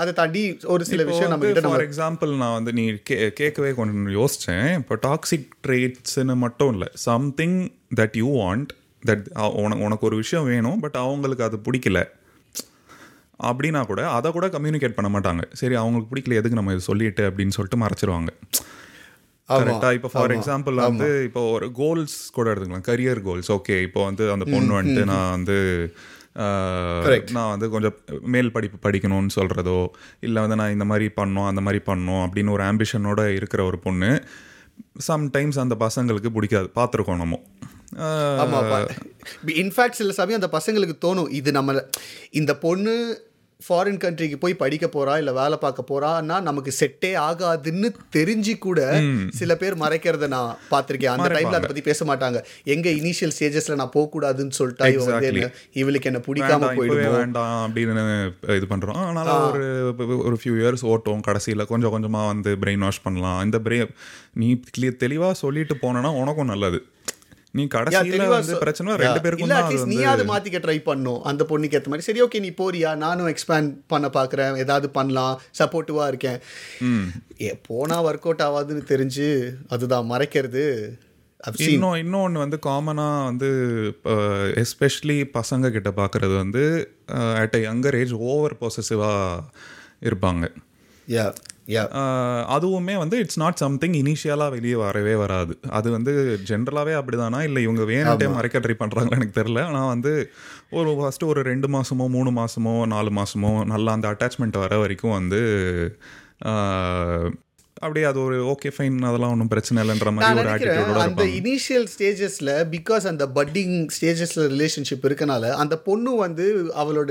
B: அதை தாண்டி ஒரு சில விஷயம் நம்ம கிட்ட
A: ஃபார் எக்ஸாம்பிள் நான் வந்து நீ கே கேட்கவே கொஞ்சம் யோசித்தேன் இப்போ டாக்ஸிக் ட்ரேட்ஸ்னு மட்டும் இல்லை. Something that you want that உனக்கு உனக்கு ஒரு விஷயம் வேணும் பட் அவங்களுக்கு அது பிடிக்கல. அப்படின்னா கூட அதை கூட கம்யூனிகேட் பண்ண மாட்டாங்க. சரி அவங்களுக்கு பிடிக்கல எதுக்கு நம்ம இது சொல்லிட்டு அப்படின்னு சொல்லிட்டு மறைச்சிருவாங்க. கரெக்டாக இப்போ ஃபார் எக்ஸாம்பிள் வந்து இப்போ ஒரு கோல்ஸ் கூட எடுத்துக்கலாம். கரியர் கோல்ஸ் ஓகே இப்போ வந்து அந்த பொண்ணு வந்துட்டு நான் வந்து நான் வந்து கொஞ்சம் மேல் படிப்பு படிக்கணும்னு சொல்கிறதோ இல்லை வந்து நான் இந்த மாதிரி பண்ணோம் அந்த மாதிரி பண்ணோம் அப்படின்னு ஒரு ஆம்பிஷனோட இருக்கிற ஒரு பொண்ணு சம்டைம்ஸ் அந்த பசங்களுக்கு பிடிக்காது. பார்த்துருக்கோம் நம்ம.
B: இன்ஃபேக்ட் சில சமயம் அந்த பசங்களுக்கு தோணும் இது நம்ம இந்த பொண்ணு ஃபாரின் கண்ட்ரிக்கு போய் படிக்க போறா இல்ல வேலை பார்க்க போறான்னா நமக்கு செட்டே ஆகாதுன்னு தெரிஞ்சு கூட சில பேர் மறைக்கிறத நான் பார்த்திருக்கேன். அந்த டைம்ல அதை பத்தி பேச மாட்டாங்க. எங்க இனிஷியல் ஸ்டேஜஸ்ல நான் போக கூடாதுன்னு சொல்லிட்டா இவ வந்து என்ன இவளுக்கு என்ன பிடிக்காம போயிடுமோ?
A: வேண்டாம் அப்படின்னு இது பண்றோம். அதனால ஒரு ஒரு ஃபியூ இயர்ஸ் ஓட்டும் கடைசியில கொஞ்சம் கொஞ்சமா வந்து பிரெயின் வாஷ் பண்ணலாம். இந்த பிரெயின் நீ தெளிவா சொல்லிட்டு போனனா உனக்கும் நல்லது. நீ கடைசியில வந்து பிரச்சனை ரெண்டு பேருக்கும்
B: இல்ல
A: அது
B: அட்லீஸ்ட்
A: வந்து
B: நீயாவது மாத்திக்க ட்ரை பண்ணும் அந்த பொண்ணுக்கு ஏத்த மாதிரி. சரி ஓகே நீ போறியா? நானும் எக்ஸ்பேண்ட் பண்ண பாக்குறேன். ஏதாவது பண்ணலாம். சப்போர்ட்டிவா இருக்கேன். போனா ஒர்க் அவுட் ஆகாதுன்னு தெரிஞ்சு அதுதான் மறைக்கிறது.
A: இன்னும் இன்னொன்று வந்து காமனாக வந்து எஸ்பெஷலி பசங்க கிட்ட பார்க்குறது வந்து at a younger age over பொசசிவாக இருப்பாங்க. அதுவுமே வந்து இட்ஸ் நாட் சம்திங் இனிஷியலாக வெளியே வரவே வராது. அது வந்து ஜென்ரலாகவே அப்படிதானா? இல்லை இவங்க வேணுட்டே மறைக்க ட்ரை பண்ணுறாங்களா எனக்கு தெரில ஆனால் வந்து ஒரு ஃபஸ்ட்டு ஒரு ரெண்டு மாதமோ மூணு மாதமோ நாலு மாதமோ நல்லா அந்த அட்டாச்மெண்ட் வர வரைக்கும் வந்து அப்படியே அது ஒரு ஓகே ஃபைன் அதெல்லாம் ஒன்றும் பிரச்சனை இல்லைன்ற மாதிரி ஒரு ஆட்டிடியூடோட
B: அந்த இனிஷியல் ஸ்டேஜஸ்ல பிகாஸ் அந்த பட்டிங் ஸ்டேஜஸ்ல ரிலேஷன்ஷிப் இருக்கனால அந்த பொண்ணு வந்து அவளோட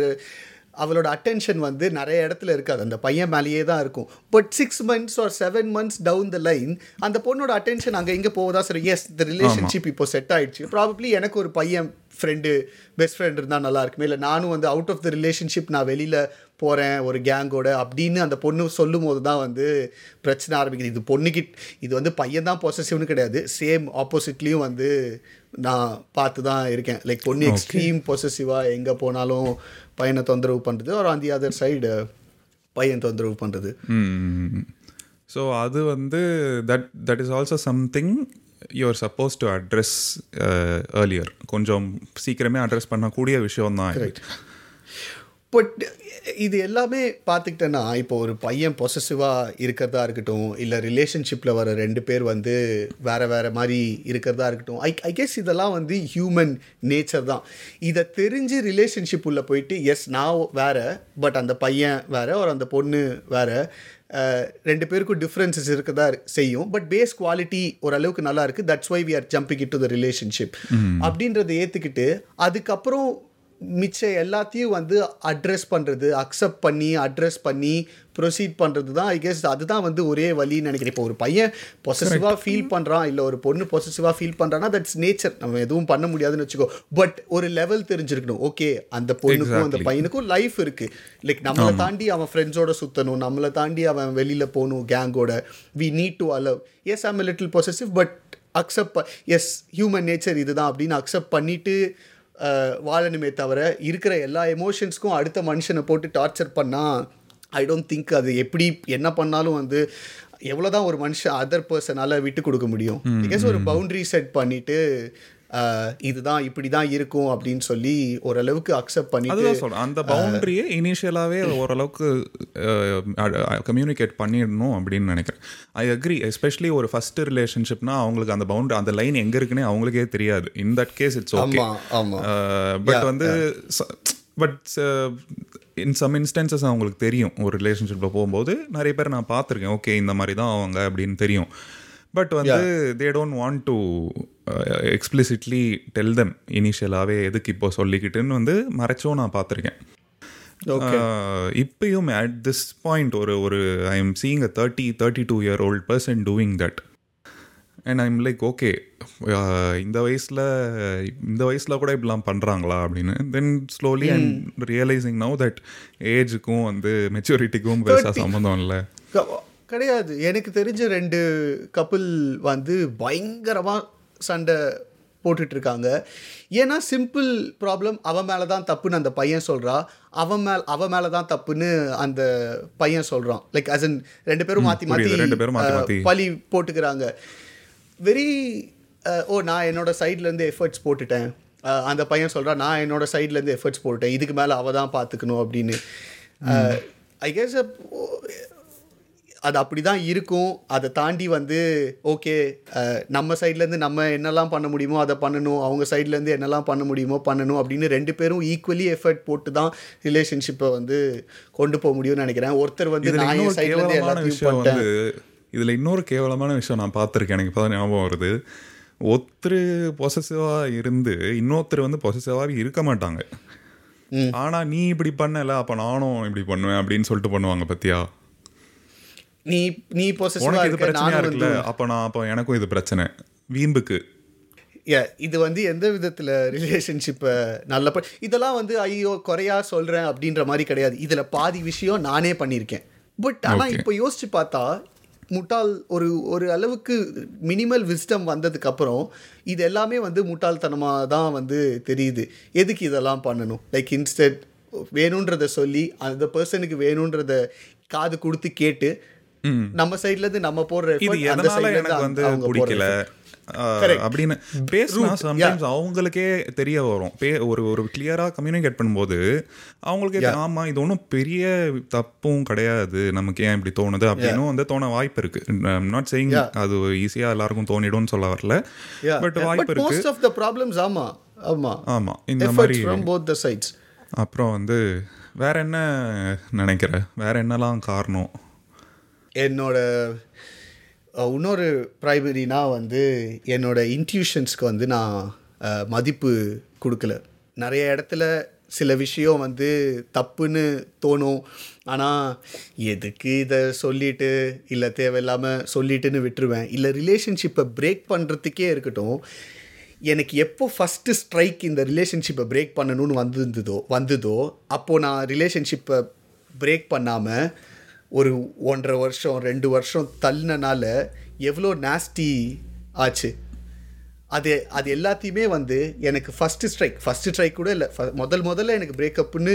B: அவளோட அட்டென்ஷன் வந்து நிறைய இடத்துல இருக்காது. அந்த பையன் மேலேயே தான் இருக்கும். But six months or seven months down the line அந்த பொண்ணோட அட்டென்ஷன் அங்கே எங்கே போகுதா சரி. எஸ் இந்த ரிலேஷன்ஷிப் இப்போ செட் ஆயிடுச்சு. ப்ராபப்ளி எனக்கு ஒரு பையன் ஃப்ரெண்டு பெஸ்ட் ஃப்ரெண்ட் இருந்தால் நல்லா இருக்குமே. இல்லை நானும் வந்து அவுட் ஆஃப் த ரிலேஷன்ஷிப் நான் வெளியில் போகிறேன் ஒரு கேங்கோட அப்படின்னு அந்த பொண்ணு சொல்லும் போது தான் வந்து பிரச்சனை ஆரம்பிக்குது. இது பொண்ணுக்கிட் இது வந்து பையன் தான் பொசசிவ்னு கிடையாது. சேம் ஆப்போசிட்லேயும் வந்து நான் பார்த்து தான் இருக்கேன். லைக் பொண்ணு எக்ஸ்ட்ரீம் பொசசிவாக எங்கே போனாலும் பையனை தொந்தரவு பண்ணுறது ஒரு ஆன் தி அதர் சைடு பையன் தொந்தரவு பண்ணுறது
A: ஸோ அது வந்து that that is also something you're suppose to address earlier கொஞ்சம் சீக்கிரமே அட்ரஸ் பண்ணக்கூடிய விஷயம் தான்
B: பட் இது எல்லாமே பார்த்துக்கிட்டேன்னா இப்போ ஒரு பையன் பொசசிவாக இருக்கிறதா இருக்கட்டும் இல்லை ரிலேஷன்ஷிப்பில் வர ரெண்டு பேர் வந்து வேற வேற மாதிரி இருக்கிறதா இருக்கட்டும் ஐ ஐ கெஸ் இதெல்லாம் வந்து ஹியூமன் நேச்சர் தான். இதை தெரிஞ்சு ரிலேஷன்ஷிப் உள்ள போயிட்டு எஸ் நான் வேற பட் அந்த பையன் வேற ஒரு அந்த பொண்ணு வேற ரெண்டு பேருக்கும் டிஃப்ரென்சஸ் இருக்கதா செய்யும். பட் பேஸ் குவாலிட்டி ஓரளவுக்கு நல்லா இருக்குது that's why we are jumping it to the relationship அப்படின்றத ஏற்றுக்கிட்டு அதுக்கப்புறம் மிச்ச எல்லாத்தையும் வந்து அட்ரஸ் பண்ணுறது அக்செப்ட் பண்ணி அட்ரஸ் பண்ணி ப்ரொசீட் பண்ணுறது தான் ஐ கெஸ் அதுதான் வந்து ஒரே வழின்னு நினைக்கிறேன். இப்போ ஒரு பையன் பொசசிவாக ஃபீல் பண்ணுறான் இல்லை ஒரு பொண்ணு பொசசிவாக ஃபீல் பண்ணுறான்னா தட்ஸ் நேச்சர் நம்ம எதுவும் பண்ண முடியாதுன்னு வச்சுக்கோ. பட் ஒரு லெவல் தெரிஞ்சிருக்கணும். ஓகே அந்த பொண்ணுக்கும் அந்த பையனுக்கும் லைஃப் இருக்குது லைக் நம்மளை தாண்டி அவன் ஃப்ரெண்ட்ஸோட சுற்றணும் நம்மளை தாண்டி அவன் வெளியில் போகணும் கேங்கோட we need to allow as I'm little possessive but accept as human nature இதுதான் அப்படின்னு அக்செப்ட் பண்ணிட்டு வாழணுமே தவிர இருக்கிற எல்லா எமோஷன்ஸ்க்கும் அடுத்த மனுஷனை போட்டு டார்ச்சர் பண்ணால் ஐ டோன்ட் திங்க் அது எப்படி என்ன பண்ணாலும் வந்து எவ்வளோதான் ஒரு மனுஷன் அதர் பர்சனால விட்டு கொடுக்க முடியும். பிகாஸ் ஒரு பவுண்டரி செட் பண்ணிட்டு அஹ், இதுதான் இப்படி தான் இருக்கும் அப்படின்னு சொல்லி ஓரளவுக்கு அக்செப்ட் பண்ணிட்டு
A: அதுதான் அந்த பவுண்டரியை இனிஷியலாகவே ஓரளவுக்கு கம்யூனிகேட் பண்ணிடணும் அப்படின்னு நினைக்கிறேன். ஐ அக்ரி எஸ்பெஷலி ஒரு ஃபர்ஸ்ட் ரிலேஷன்ஷிப்னா அவங்களுக்கு அந்த பவுண்டரி அந்த லைன் எங்க இருக்குன்னே அவங்களுக்கே தெரியாது. In that case it's okay but வந்து பட் இன் சம் இன்ஸ்டன்சஸ் அவங்களுக்கு தெரியும். ஒரு ரிலேஷன்ஷிப்பில் போகும்போது நிறைய பேர் நான் பார்த்துருக்கேன். ஓகே இந்த மாதிரி தான் அவங்க அப்படின்னு தெரியும். பட் வந்து they don't want to explicitly tell them இனிஷியலாகவே எதுக்கு இப்போ சொல்லிக்கிட்டுன்னு வந்து மறைச்சும் நான் பார்த்துருக்கேன். இப்பயும் அட் திஸ் பாயிண்ட் ஒரு ஒரு I am seeing a thirty thirty two year old person doing that and I'm like okay இந்த வயசில் இந்த வயசில் கூட இப்படிலாம் பண்ணுறாங்களா அப்படின்னு. Then slowly and realising now that ஏஜுக்கும் வந்து மெச்சூரிட்டிக்கும் பெருசாக சம்மந்தம் இல்லை.
B: கிடையாது. எனக்கு தெரிஞ்ச ரெண்டு கப்புள் வந்து பயங்கரமாக சண்டை போட்டுட்டு இருக்காங்க ஏன்னா சிம்பிள் ப்ராப்ளம் அவன் மேலே தான் தப்புன்னு அந்த பையன் சொல்கிறா அவன் மேல் அவன் மேலே தான் தப்புன்னு அந்த பையன் சொல்கிறான் லைக் அஸ் இன் ரெண்டு பேரும் மாற்றி. மாற்றி
A: ரெண்டு பேரும்.
B: பழி போட்டுக்கிறாங்க. வெரி ஓ நான் என்னோட சைட்லேருந்து எஃபர்ட்ஸ் போட்டுட்டேன். அந்த பையன் சொல்கிறான் நான் என்னோட சைட்லேருந்து எஃபர்ட்ஸ் போட்டுட்டேன். இதுக்கு மேலே அவள் தான் பார்த்துக்கணும் அப்படின்னு ஐ கெஸ் அது அப்படி தான் இருக்கும். அதை தாண்டி வந்து ஓகே நம்ம சைட்லேருந்து நம்ம என்னெல்லாம் பண்ண முடியுமோ அதை பண்ணணும். அவங்க சைட்லேருந்து என்னெல்லாம் பண்ண முடியுமோ பண்ணணும் அப்படின்னு ரெண்டு பேரும் ஈக்குவலி எஃபர்ட் போட்டு தான் ரிலேஷன்ஷிப்பை வந்து கொண்டு போக முடியும்னு நினைக்கிறேன். ஒருத்தர் வந்து நான் என் சைட்லேருந்து எல்லாத்தையும்
A: விஷயம்
B: பண்ணிட்டேன்.
A: வந்து இதுல இன்னொரு கேவலமான விஷயம் நான் பார்த்துருக்கேன். எனக்கு இப்பதான் ஞாபகம் வருது. ஒருத்தர் பொசசிவா இருந்து இன்னொருத்தர் வந்து பொசசிவாவே இருக்க மாட்டாங்க. ஆனா நீ இப்படி பண்ணல அப்ப நானும் இப்படி பண்ணுவேன் அப்படின்னு சொல்லிட்டு பண்ணுவாங்க பத்தியா?
B: நீ நீ
A: இது
B: இருக்க நானும் வந்து
A: அப்ப நான் அப்ப எனக்கும் இது பிரச்சனை. வீம்புக்கு.
B: இது வந்து எந்த விதத்தில் ரிலேஷன்ஷிப்பை நல்ல இதெல்லாம் வந்து ஐயோ குறையா சொல்கிறேன் அப்படின்ற மாதிரி கிடையாது. இதில் பாதி விஷயம் நானே பண்ணியிருக்கேன். பட் ஆனால். இப்போ யோசிச்சு பார்த்தா முட்டாள் ஒரு ஒரு அளவுக்கு மினிமல் விஸ்டம் வந்ததுக்கப்புறம் இது எல்லாமே வந்து முட்டாள்தனமாக தான் வந்து தெரியுது. எதுக்கு இதெல்லாம் பண்ணணும்? லைக் இன்ஸ்டெட் வேணுன்றத சொல்லி அந்த பர்சனுக்கு வேணுன்றத காது கொடுத்து கேட்டு நம்ம சைட்ல இருந்து நம்ம போடுற
A: இது எதனால எனக்கு வந்து பிடிக்கல. அப்படின்னு
B: Root,
A: சம்டைம்ஸ் அவங்களுக்கே தெரிய வரும். பே ஒரு ஒரு கிளியரா கம்யூனிகேட் பண்ணும்போது அவங்களுக்கே ஆமா இது ஒன்றும் பெரிய தப்பும் கிடையாது. நமக்கு ஏன் இப்படி தோணுது? அப்படின்னு வந்து தோண வாய்ப்பு இருக்கு. Not saying. அது ஈஸியா எல்லாருக்கும் தோணிடும்னு சொல்ல வரல. பட். வாய்ப்பு இருக்கு
B: most of the problems ஆமா ஆமா.
A: ஆமா இந்த மாதிரி
B: from both the sides.
A: அப்புறம் வந்து வேற என்ன நினைக்கிற? வேற என்னலாம் காரணம்?
B: என்னோட இன்னொரு ப்ரைமரினா வந்து என்னோட இன்ட்யூஷன்ஸ்க்கு வந்து நான் மதிப்பு கொடுக்கல. நிறைய இடத்துல சில விஷயம் வந்து தப்புன்னு தோணும். ஆனால் எதுக்கு இதை சொல்லிட்டு இல்லை தேவையில்லாமல் சொல்லிட்டுன்னு விட்டுருவேன். இல்லை ரிலேஷன்ஷிப்பை பிரேக் பண்ணுறதுக்கே இருக்கட்டும் எனக்கு எப்போ ஃபஸ்ட்டு ஸ்ட்ரைக் இந்த ரிலேஷன்ஷிப்பை பிரேக் பண்ணணும்னு வந்திருந்ததோ வந்ததோ அப்போது நான் ரிலேஷன்ஷிப்பை பிரேக் பண்ணாமல் ஒரு ஒன்றரை வருஷம் ரெண்டு வருஷம் தள்ளினால எவ்வளோ நாஸ்டி ஆச்சு. அது அது எல்லாத்தையுமே வந்து எனக்கு ஃபஸ்ட்டு ஸ்ட்ரைக் ஃபஸ்ட்டு ஸ்ட்ரைக் கூட இல்லை. முதல் முதல்ல எனக்கு பிரேக்கப்னு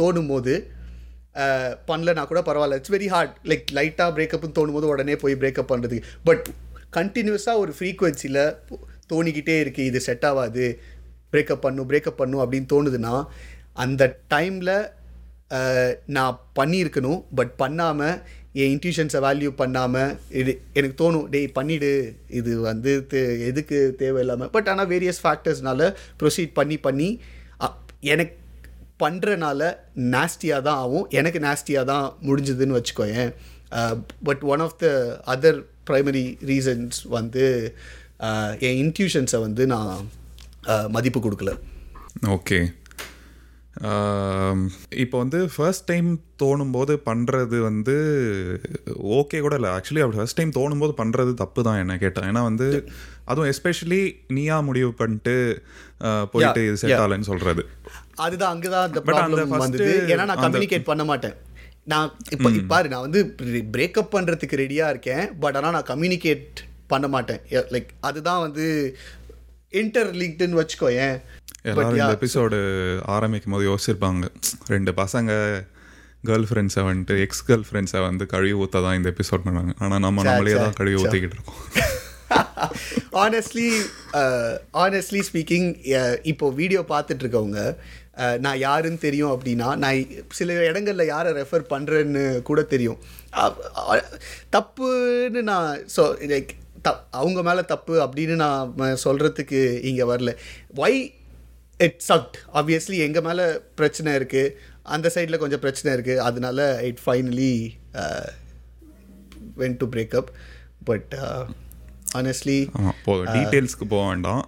B: தோணும் போது பண்ணலனா கூட பரவாயில்ல. இட்ஸ் வெரி ஹார்ட் லைக் லைட்டாக பிரேக்கப்னு தோணும் போது உடனே போய் பிரேக்கப் பண்ணுறதுக்கு பட் கண்டினியூஸாக ஒரு ஃப்ரீக்குவென்சியில் தோணிக்கிட்டே இருக்குது இது செட் ஆகாது. பிரேக்கப் பண்ணும் பிரேக்கப் பண்ணும் அப்படின்னு தோணுதுன்னா அந்த டைமில் நான் பண்ணியிருக்கணும் பட் பண்ணாமல் என் இன்ட்யூஷன்ஸை வேல்யூ பண்ணாமல் இது எனக்கு தோணும் டேய் பண்ணிடு. இது வந்து தே- எதுக்கு தேவையில்லாமல் பட் ஆனால் வேரியஸ் ஃபேக்டர்ஸ்னால ப்ரொசீட் பண்ணி பண்ணி எனக்கு பண்ணுறனால நாஸ்டியாக தான் ஆகும். எனக்கு நாஸ்டியாக தான் முடிஞ்சதுன்னு வச்சுக்கோயேன். But one of the other primary reasons வந்து என் இன்ட்யூஷன்ஸை வந்து நான் மதிப்பு கொடுக்கல.
A: ஓகே இப்போ வந்து ஃபர்ஸ்ட் டைம் தோணும்போது பண்ணுறது வந்து ஓகே கூட இல்லை. ஆக்சுவலி அப்படி ஃபர்ஸ்ட் டைம் தோணும்போது பண்ணுறது தப்பு தான் என்ன கேட்டேன் ஏன்னா வந்து அதுவும் எஸ்பெஷலி நீயா முடிவு பண்ணிட்டு போயிட்டு இது செட் ஆகலைன்னு சொல்கிறது
B: அதுதான் அங்கதான் அந்த ப்ராப்ளம் வந்தது. ஏன்னா நான் கம்யூனிகேட் பண்ண மாட்டேன். நான் இப்போ பாரு நான் வந்து பிரேக்கப் பண்றதுக்கு ரெடியா இருக்கேன். பட் ஆனா நான் கம்யூனிகேட் பண்ண மாட்டேன். லைக் அதுதான் வந்து இன்டர் லிங்க்டுன்னு வச்சுக்கோ ஏன்
A: எல்லாரும் இந்த எபிசோடு ஆரம்பிக்கும் போது யோசிச்சிருப்பாங்க. ரெண்டு பசங்க கேர்ள் ஃப்ரெண்ட்ஸை வந்துட்டு எக்ஸ் கேர்ள் ஃப்ரெண்ட்ஸை வந்து கழுவி ஊற்ற தான் இந்த எபிசோட் பண்ணாங்க ஆனால் நம்ம நம்மளே தான் கழுவி. ஊற்றிக்கிட்டு இருக்கோம்.
B: ஆனஸ்ட்லி ஆனஸ்ட்லி ஸ்பீக்கிங் இப்போ வீடியோ பார்த்துட்டு இருக்கவங்க uh, நான் யாருன்னு தெரியும் அப்படின்னா நான் சில இடங்களில் யாரை ரெஃபர் பண்ணுறேன்னு கூட தெரியும். அ- அ- தப்புன்னு நான் ஸோ லைக் த அவங்க மேலே தப்பு அப்படின்னு நான் சொல்கிறதுக்கு இங்கே வரல. ஒய் இட் சக்ட் ஆப்வியஸ்லி எங்கள் மேலே பிரச்சனை இருக்குது அந்த சைடில் கொஞ்சம் பிரச்சனை இருக்குது அதனால it finally when to breakup but honestly
A: டீட்டெயில்ஸ்க்கு போக வேண்டாம்.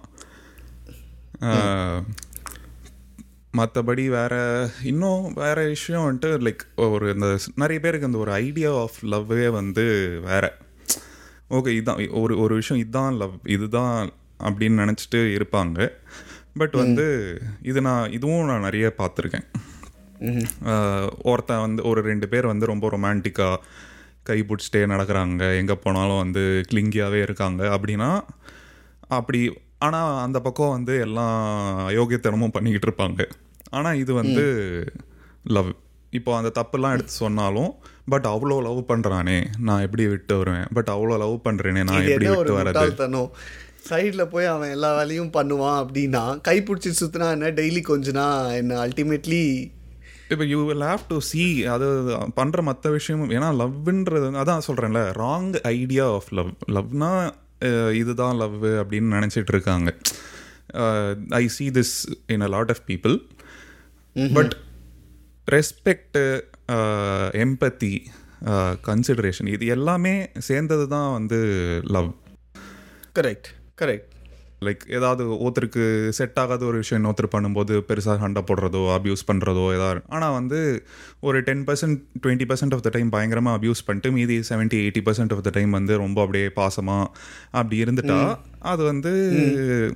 A: மற்றபடி வேற இன்னும் வேற விஷயம் வந்துட்டு லைக் ஒரு இந்த நிறைய பேருக்கு இந்த ஒரு ஐடியா ஆஃப் லவ்வே வந்து வேற. ஓகே இதுதான் ஒரு ஒரு விஷயம் இதுதான் லவ் இதுதான் அப்படின்னு நினச்சிட்டு இருப்பாங்க. பட் வந்து இது நான் இதுவும் நான் நிறைய பார்த்துருக்கேன். ஒருத்தன் வந்து ஒரு ரெண்டு பேர் வந்து ரொம்ப ரொமான்டிக்காக கை பிடிச்சிட்டே நடக்கிறாங்க. எங்கே போனாலும் வந்து கிளிங்கியாகவே இருக்காங்க. அப்படின்னா அப்படி ஆனால் அந்த பக்கம் வந்து எல்லாம் அயோக்கியத்தனமும் பண்ணிக்கிட்டு இருப்பாங்க. ஆனால் இது வந்து லவ் இப்போ அந்த தப்புலாம் எடுத்து சொன்னாலும் பட் அவ்வளோ லவ் பண்ணுறானே நான் எப்படி விட்டு வருவேன்? பட் அவ்வளோ லவ் பண்ணுறேனே நான் எப்படி விட்டு வரது
B: சைடில் போய் அவன் எல்லா வேலையும் பண்ணுவான் அப்படின்னா கை பிடிச்சி சுற்றினா என்ன டெய்லி கொஞ்சனா என்ன அல்டிமேட்லி
A: இப்போ you will have to see அது பண்ணுற மற்ற விஷயமும் ஏன்னா லவ்ன்றது அதான் சொல்கிறேன்ல ராங் ஐடியா ஆஃப் லவ் லவ்னா இதுதான் லவ் அப்படின்னு நினச்சிட்டு இருக்காங்க. I see this in a lot of people but respect empathy consideration இது எல்லாமே சேர்ந்தது தான் வந்து லவ்
B: கரெக்ட் கரெக்ட்
A: லைக் ஏதாவது ஒருத்தருக்கு செட் ஆகாத ஒரு விஷயம் இன்னொருத்தர் பண்ணும்போது பெருசாக சண்டை போடுறதோ அப்யூஸ் பண்ணுறதோ ஏதாவது. ஆனால் வந்து ஒரு ten percent twenty percent of the time பயங்கரமாக அப்யூஸ் பண்ணிட்டு மீதி seventy eighty percent of the time வந்து ரொம்ப அப்படியே பாசமாக அப்படி இருந்துட்டா அது வந்து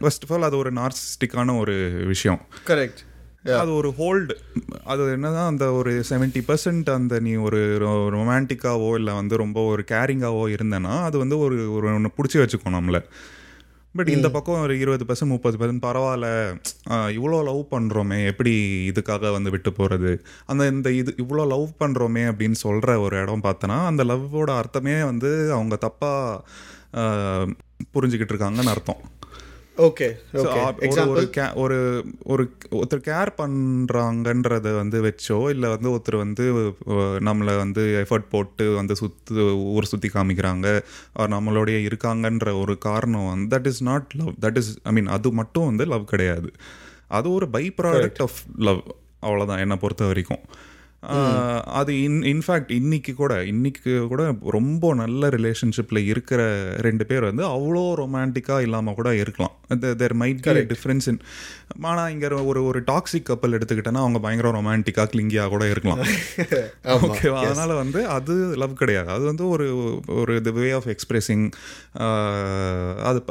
A: ஃபர்ஸ்ட் ஆஃப் ஆல் அது ஒரு நார்சிஸ்டிக்கான ஒரு விஷயம்.
B: கரெக்ட்
A: அது ஒரு ஹோல்டு அது என்னதான் அந்த ஒரு செவன்ட்டி பர்சன்ட் அந்த நீ ஒரு ரொமான்டிக்காவோ இல்லை வந்து ரொம்ப ஒரு கேரிங்காவோ இருந்தேன்னா அது வந்து ஒரு ஒரு ஒன்று பிடிச்சி வச்சுக்கோ நம்மளை. பட் இந்த பக்கம் ஒரு இருபது பர்சன்ட் முப்பது பர்சன்ட் பரவாயில்ல. இவ்வளோ லவ் பண்ணுறோமே எப்படி இதுக்காக வந்து விட்டு போகிறது அந்த இந்த இது இவ்வளோ லவ் பண்ணுறோமே அப்படின்னு சொல்கிற ஒரு இடம் பார்த்தோன்னா அந்த லவ்வோட அர்த்தமே வந்து அவங்க தப்பாக புரிஞ்சுக்கிட்டு இருக்காங்கன்னு அர்த்தம்.
B: ஓகே
A: ஒரு- ஒரு ஒரு ஒரு ஒருத்தர் கேர் பண்றாங்கன்றத வந்து வச்சோ இல்லை வந்து ஒருத்தர் வந்து நம்மளை வந்து எஃபர்ட் போட்டு வந்து சுத்து ஊர் சுற்றி காமிக்கிறாங்க நம்மளோடைய இருக்காங்கன்ற ஒரு காரணம் வந்து that is not love that is I mean அது மட்டும் வந்து லவ் கிடையாது. அது ஒரு பை ப்ராடக்ட் ஆஃப் லவ் அவ்வளோதான் என்னை பொறுத்த வரைக்கும். அது இன் இன்ஃபேக்ட் இன்னைக்கு கூட இன்னைக்கு கூட ரொம்ப நல்ல ரிலேஷன்ஷிப்பில் இருக்கிற ரெண்டு பேர் வந்து அவ்வளோ ரொமான்டிக்காக இல்லாமல் கூட இருக்கலாம். There might be difference in ஆனால் இங்கே ஒரு ஒரு டாக்ஸிக் கப்பல் எடுத்துக்கிட்டேன்னா அவங்க பயங்கர ரொமான்டிக்காக கிளிங்கியாக கூட இருக்கலாம். ஓகேவா அதனால வந்து அது லவ் கிடையாது. அது வந்து ஒரு ஒரு த வே ஆஃப் எக்ஸ்பிரஸிங் அது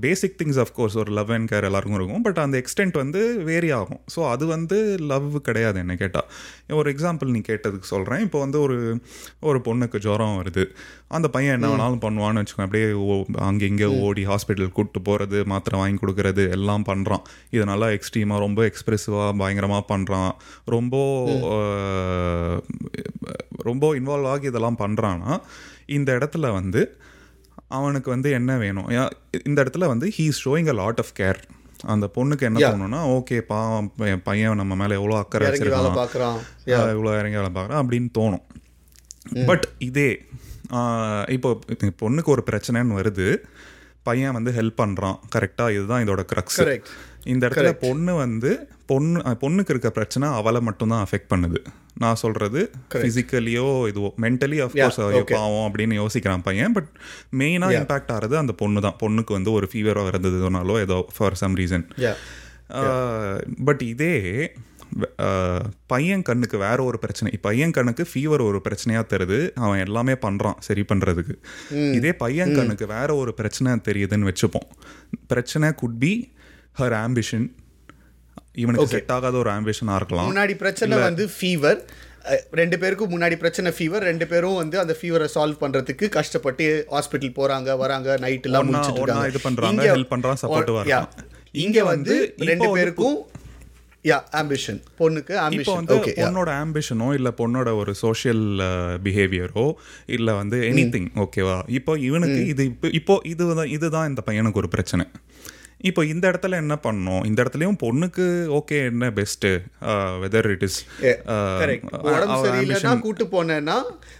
A: பேசிக் திங்ஸ் கோர்ஸ் ஒரு லவ் அண்ட் கேர் எல்லாருக்கும் இருக்கும். பட் அந்த எக்ஸ்டென்ட் வந்து வேரி ஆகும். ஸோ அது வந்து லவ் கிடையாது என்ன கேட்டால் ஒரு எக்ஸாம்பிள் நீ கேட்டதுக்கு சொல்கிறேன் இப்போ வந்து ஒரு ஒரு பொண்ணுக்கு ஜுரம் வருது. அந்த பையன் என்ன வேணாலும் பண்ணுவான்னு வச்சுக்கோங்க. அப்படியே ஓ- அங்கே இங்கே ஓடி ஹாஸ்பிட்டல் கூப்பிட்டு போகிறது மாத்திரை வாங்கி கொடுக்கறது எல்லாம் பண்ணுறான் இது நல்லா எக்ஸ்ட்ரீமாக ரொம்ப எக்ஸ்ப்ரெசிவாக பயங்கரமாக பண்ணுறான் ரொம்ப ரொம்ப இன்வால்வ் ஆகி இதெல்லாம் பண்ணுறான்னா இந்த இடத்துல வந்து அவனுக்கு வந்து என்ன வேணும்? இந்த இடத்துல வந்து he is showing a lot of care அந்த பொண்ணுக்கு என்ன தோணும்னா ஓகே பாவம் பையன் பையன் நம்ம மேலே எவ்வளோ அக்கறை வச்சிருக்கான். இவ்வளோ இறங்கி வேலை பார்க்குறான் அப்படின்னு தோணும். பட் இதே இப்போ பொண்ணுக்கு ஒரு பிரச்சனைன்னு வருது. பையன் வந்து ஹெல்ப் பண்ணுறான் கரெக்டாக இதுதான் இதோட க்ரக்ஸ். இந்த இடத்துல பொண்ணு வந்து பொண்ணு பொண்ணுக்கு இருக்க பிரச்சனை அவளை மட்டும்தான் அஃபெக்ட் பண்ணுது. நான் சொல்றது ஃபிசிக்கலியோ இதுவோ மென்டலி அஃப்கோர்ஸ் பாவம் அப்படின்னு யோசிக்கிறான் பையன். பட் மெயினாக இம்பாக்ட் ஆகிறது அந்த பொண்ணு தான். பொண்ணுக்கு வந்து ஒரு ஃபீவரோ இருந்ததுனாலோ ஏதோ ஃபார் சம் ரீசன் பட் இதே பையன் கண்ணுக்கு வேற ஒரு பிரச்சனை. பையன் கண்ணுக்கு ஃபீவர் ஒரு பிரச்சனையா தருது. அவன் எல்லாமே பண்றான் சரி பண்றதுக்கு. இதே பையன் கண்ணுக்கு வேற ஒரு பிரச்சனை தெரியுதுன்னு வச்சுப்போம். பிரச்சனை குட் பி ஹர் ஆம்பிஷன் இவனுக்கு செட் ஆகாத ஒரு ஆம்பிஷனா இருக்கலாம்.
B: முன்னாடி பிரச்சனை வந்து ஃபீவர் ரெண்டு பேருக்கும் முன்னாடி பிரச்சனை ஃபீவர் ரெண்டு பேரும் வந்து அந்த ஃபீவரை சால்வ் பண்றதுக்கு கஷ்டப்பட்டு ஹாஸ்பிட்டல் போறாங்க வராங்க நைட் எல்லாம் முடிச்சிட்டு
A: இது பண்றாங்க, supportive ஆ
B: yeah.
A: இருக்கான்.
B: இங்க வந்து ரெண்டு பேருக்கும் யா ஆம்பிஷன் பொண்ணுக்கு ஆம்பிஷன்
A: வந்து பொண்ணோட ஆம்பிஷனோ இல்ல பொண்ணோட ஒரு சோஷியல் பிஹேவியரோ இல்ல வந்து எனி திங் ஓகேவா இப்போ இவனுக்கு இது இப்போ இப்போ இதுதான் இதுதான் இந்த பையனுக்கு ஒரு பிரச்சனை. இப்போ இந்த இடத்துல என்ன பண்ணணும் இந்த இடத்துலயும் பொண்ணுக்கு ஓகே என்ன பெஸ்ட் வெதர் இட் இஸ்
B: உடம்பு சரியில்லைன்னா கூட்டு போனேன்னா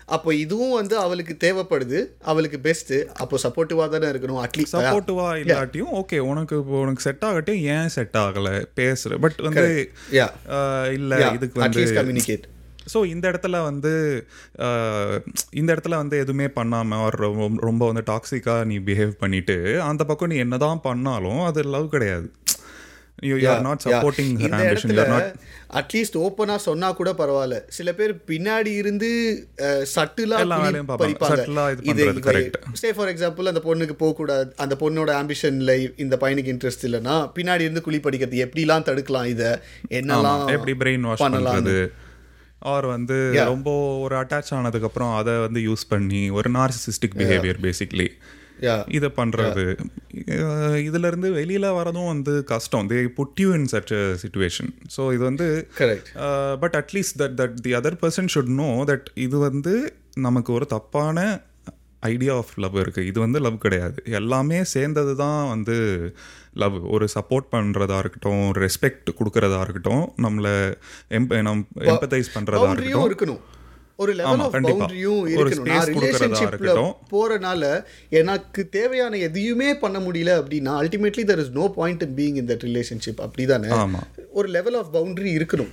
B: அப்போ இதுவும் வந்து அவளுக்கு தேவைப்படுது அவளுக்கு பெஸ்ட் அப்போ சப்போர்ட்டிவா தானே இருக்கணும் அட்லீஸ்ட்
A: சப்போர்ட்டிவா இல்லாட்டியும் ஓகே உனக்கு உனக்கு செட் ஆகட்டும் ஏன் செட் ஆகல? பேசுற பட் வந்து. ஆஹ், இல்ல இதுக்கு வந்து
B: கம்யூனிகேட்
A: ஸோ இந்த இடத்துல வந்து இந்த இடத்துல வந்து எதுவுமே பண்ணாம or ரொம்ப வந்து டாக்ஸிக்காக நீ பிஹேவ் பண்ணிட்டு அந்த பக்கம் நீ என்னதான் பண்ணாலும் அது லவ் கிடையாது. யூ ஆர் நாட் சப்போர்ட்டிங்
B: இந்த இடத்துல அட்லீஸ்ட் ஓப்பனா சொன்னா கூட பரவாயில்ல. சில பேர் பின்னாடி இருந்து சட்டுலா
A: எல்லா வேலையும் பார்ப்பாங்க. subtle ஆ இது.
B: சே ஃபார் எக்ஸாம்பிள் அந்த பொண்ணுக்கு போக கூடாது அந்த பொண்ணோட ஆம்பிஷன்ல இந்த பையனுக்கு இன்ட்ரெஸ்ட் இல்லைன்னா பின்னாடி இருந்து குழி படிக்கிறது எப்படிலாம் தடுக்கலாம் இத? என்னெல்லாம்
A: எப்படி பிரெயின் வாஷ்
B: பண்ணலாம்னு.
A: ஆர் வந்து ரொம்ப ஒரு அட்டாச் ஆனதுக்கு அப்புறம் அதை வந்து யூஸ் பண்ணி ஒரு நார்சிசிஸ்டிக் பிஹேவியர் பேசிக்லி. இதை இதுல இருந்து வெளியில வரதும் வந்து கஷ்டம். They put you in such situation so இது வந்து. But at least that that the other person should know that இது வந்து நமக்கு ஒரு தப்பான ஐடியா ஆஃப் லவ் இருக்குது இது வந்து லவ் கிடையாது. எல்லாமே சேர்ந்தது தான் வந்து லவ் ஒரு சப்போர்ட் பண்ணுறதா இருக்கட்டும் ரெஸ்பெக்ட் கொடுக்கறதா இருக்கட்டும் நம்மளை எம்ப நம் எம்பத்தைஸ் பண்ணுறதா இருக்கட்டும்.
B: இருக்கணும். ஒரு லெவல் ஆஃப். பவுண்டரியும் இருக்கணும். நான்
A: இருக்கட்டும்.
B: போறனால எனக்கு தேவையான எதையுமே பண்ண முடியல அப்படின்னா ultimately there is no point in being in that relationship அப்படிதானே?
A: ஆமா.
B: ஒரு லெவல் ஆஃப் பவுண்டரி இருக்கணும்.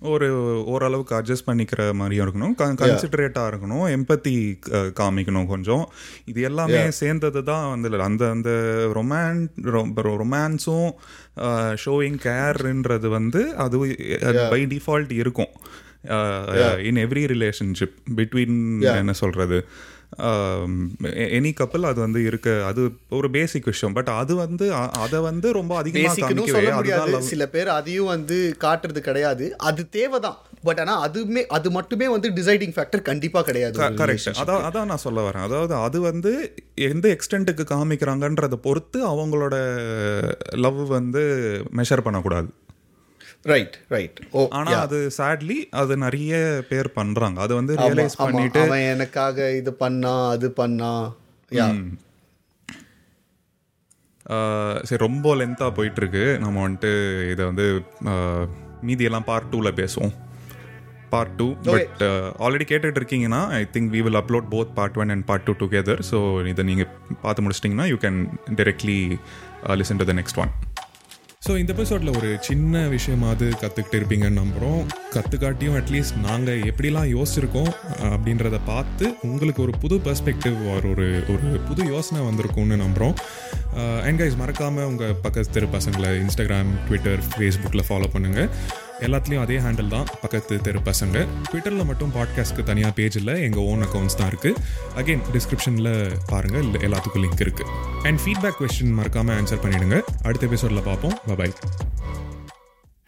A: ஒரு ஓரளவுக்கு அட்ஜஸ்ட் பண்ணிக்கிற மாதிரியும் இருக்கணும். கன்சிடரேட்டாக இருக்கணும். எம்பத்தி காமிக்கணும் கொஞ்சம். இது எல்லாமே சேர்ந்தது தான் வந்து அந்த அந்த ரொமான் ரொமான்ஸும் ஷோயிங் கேர்ன்றது வந்து அது பை டிஃபால்ட் இருக்கும். இன் எவ்ரி ரிலேஷன்ஷிப் பிட்வீன் என்ன சொல்கிறது எனி கப்பல் அது வந்து இருக்க அது ஒரு பேசிக் விஷயம். பட் அது வந்து அதை வந்து ரொம்ப அதிகமாக.
B: சில பேர் அதையும் வந்து காட்டுறது கிடையாது. அது தேவைதான். பட் ஆனா அதுமே அது மட்டுமே வந்து டிசைடிங் ஃபேக்டர் கண்டிப்பா கிடையாது
A: கரெக்ட். அதான் அதான் நான் சொல்ல வரேன். அதாவது அது வந்து எந்த எக்ஸ்டென்ட்டுக்கு காமிக்கிறாங்கன்றத பொறுத்து அவங்களோட லவ் வந்து மெஷர் பண்ணக்கூடாது.
B: ரைட் ரைட் ஓ
A: ஆனா அது சேட்லி அது நிறைய பேர் பண்றாங்க. அது வந்து ரியலைஸ். பண்ணிட்டு
B: அவன் எனக்காக இது பண்ணா அது பண்ணா.
A: சரி ரொம்ப லென்த்தாக போயிட்டு இருக்கு நம்ம வந்துட்டு இதை வந்து மீதியெல்லாம் பார்ட் டூவில் பேசுவோம். பார்ட் டூ பட் ஆல்ரெடி கேட்டுட்டு இருக்கீங்கன்னா I think we will upload both part one and part two together so இதை நீங்கள் பார்த்து முடிச்சிட்டிங்கன்னா you can directly listen to the next one
C: so இந்த எபிசோடில் ஒரு சின்ன விஷயமாவது கற்றுக்கிட்டு இருப்பீங்கன்னு நம்புகிறோம் கற்றுக்காட்டியும் அட்லீஸ்ட் நாங்கள் எப்படிலாம் யோசிச்சிருக்கோம் அப்படின்றத பார்த்து உங்களுக்கு ஒரு புது பெர்ஸ்பெக்டிவ் ஒரு ஒரு ஒரு புது யோசனை வந்திருக்கும்னு நம்புகிறோம் அண்ட் uh, கைஸ் மறக்காமல் உங்கள் பக்கத்து தெரு பசங்களை இன்ஸ்டாகிராம் ட்விட்டர் ஃபேஸ்புக்கில் ஃபாலோ பண்ணுங்கள் எல்லாத்துலேயும் அதே ஹேண்டில் தான் பக்கத்து தெரு பசங்க. ட்விட்டரில் மட்டும் பாட்காஸ்ட்க்கு தனியாக பேஜ் இல்லை எங்கள் ஓன் அக்கௌண்ட்ஸ் தான் இருக்குது அகைன் டிஸ்கிரிப்ஷனில் பாருங்கள் இல்லை எல்லாத்துக்கும் லிங்க் இருக்குது அண்ட் ஃபீட்பேக் கொஸ்டின் மறக்காமல் ஆன்சர் பண்ணிவிடுங்க அடுத்த எபிசோடில் பார்ப்போம் பாய்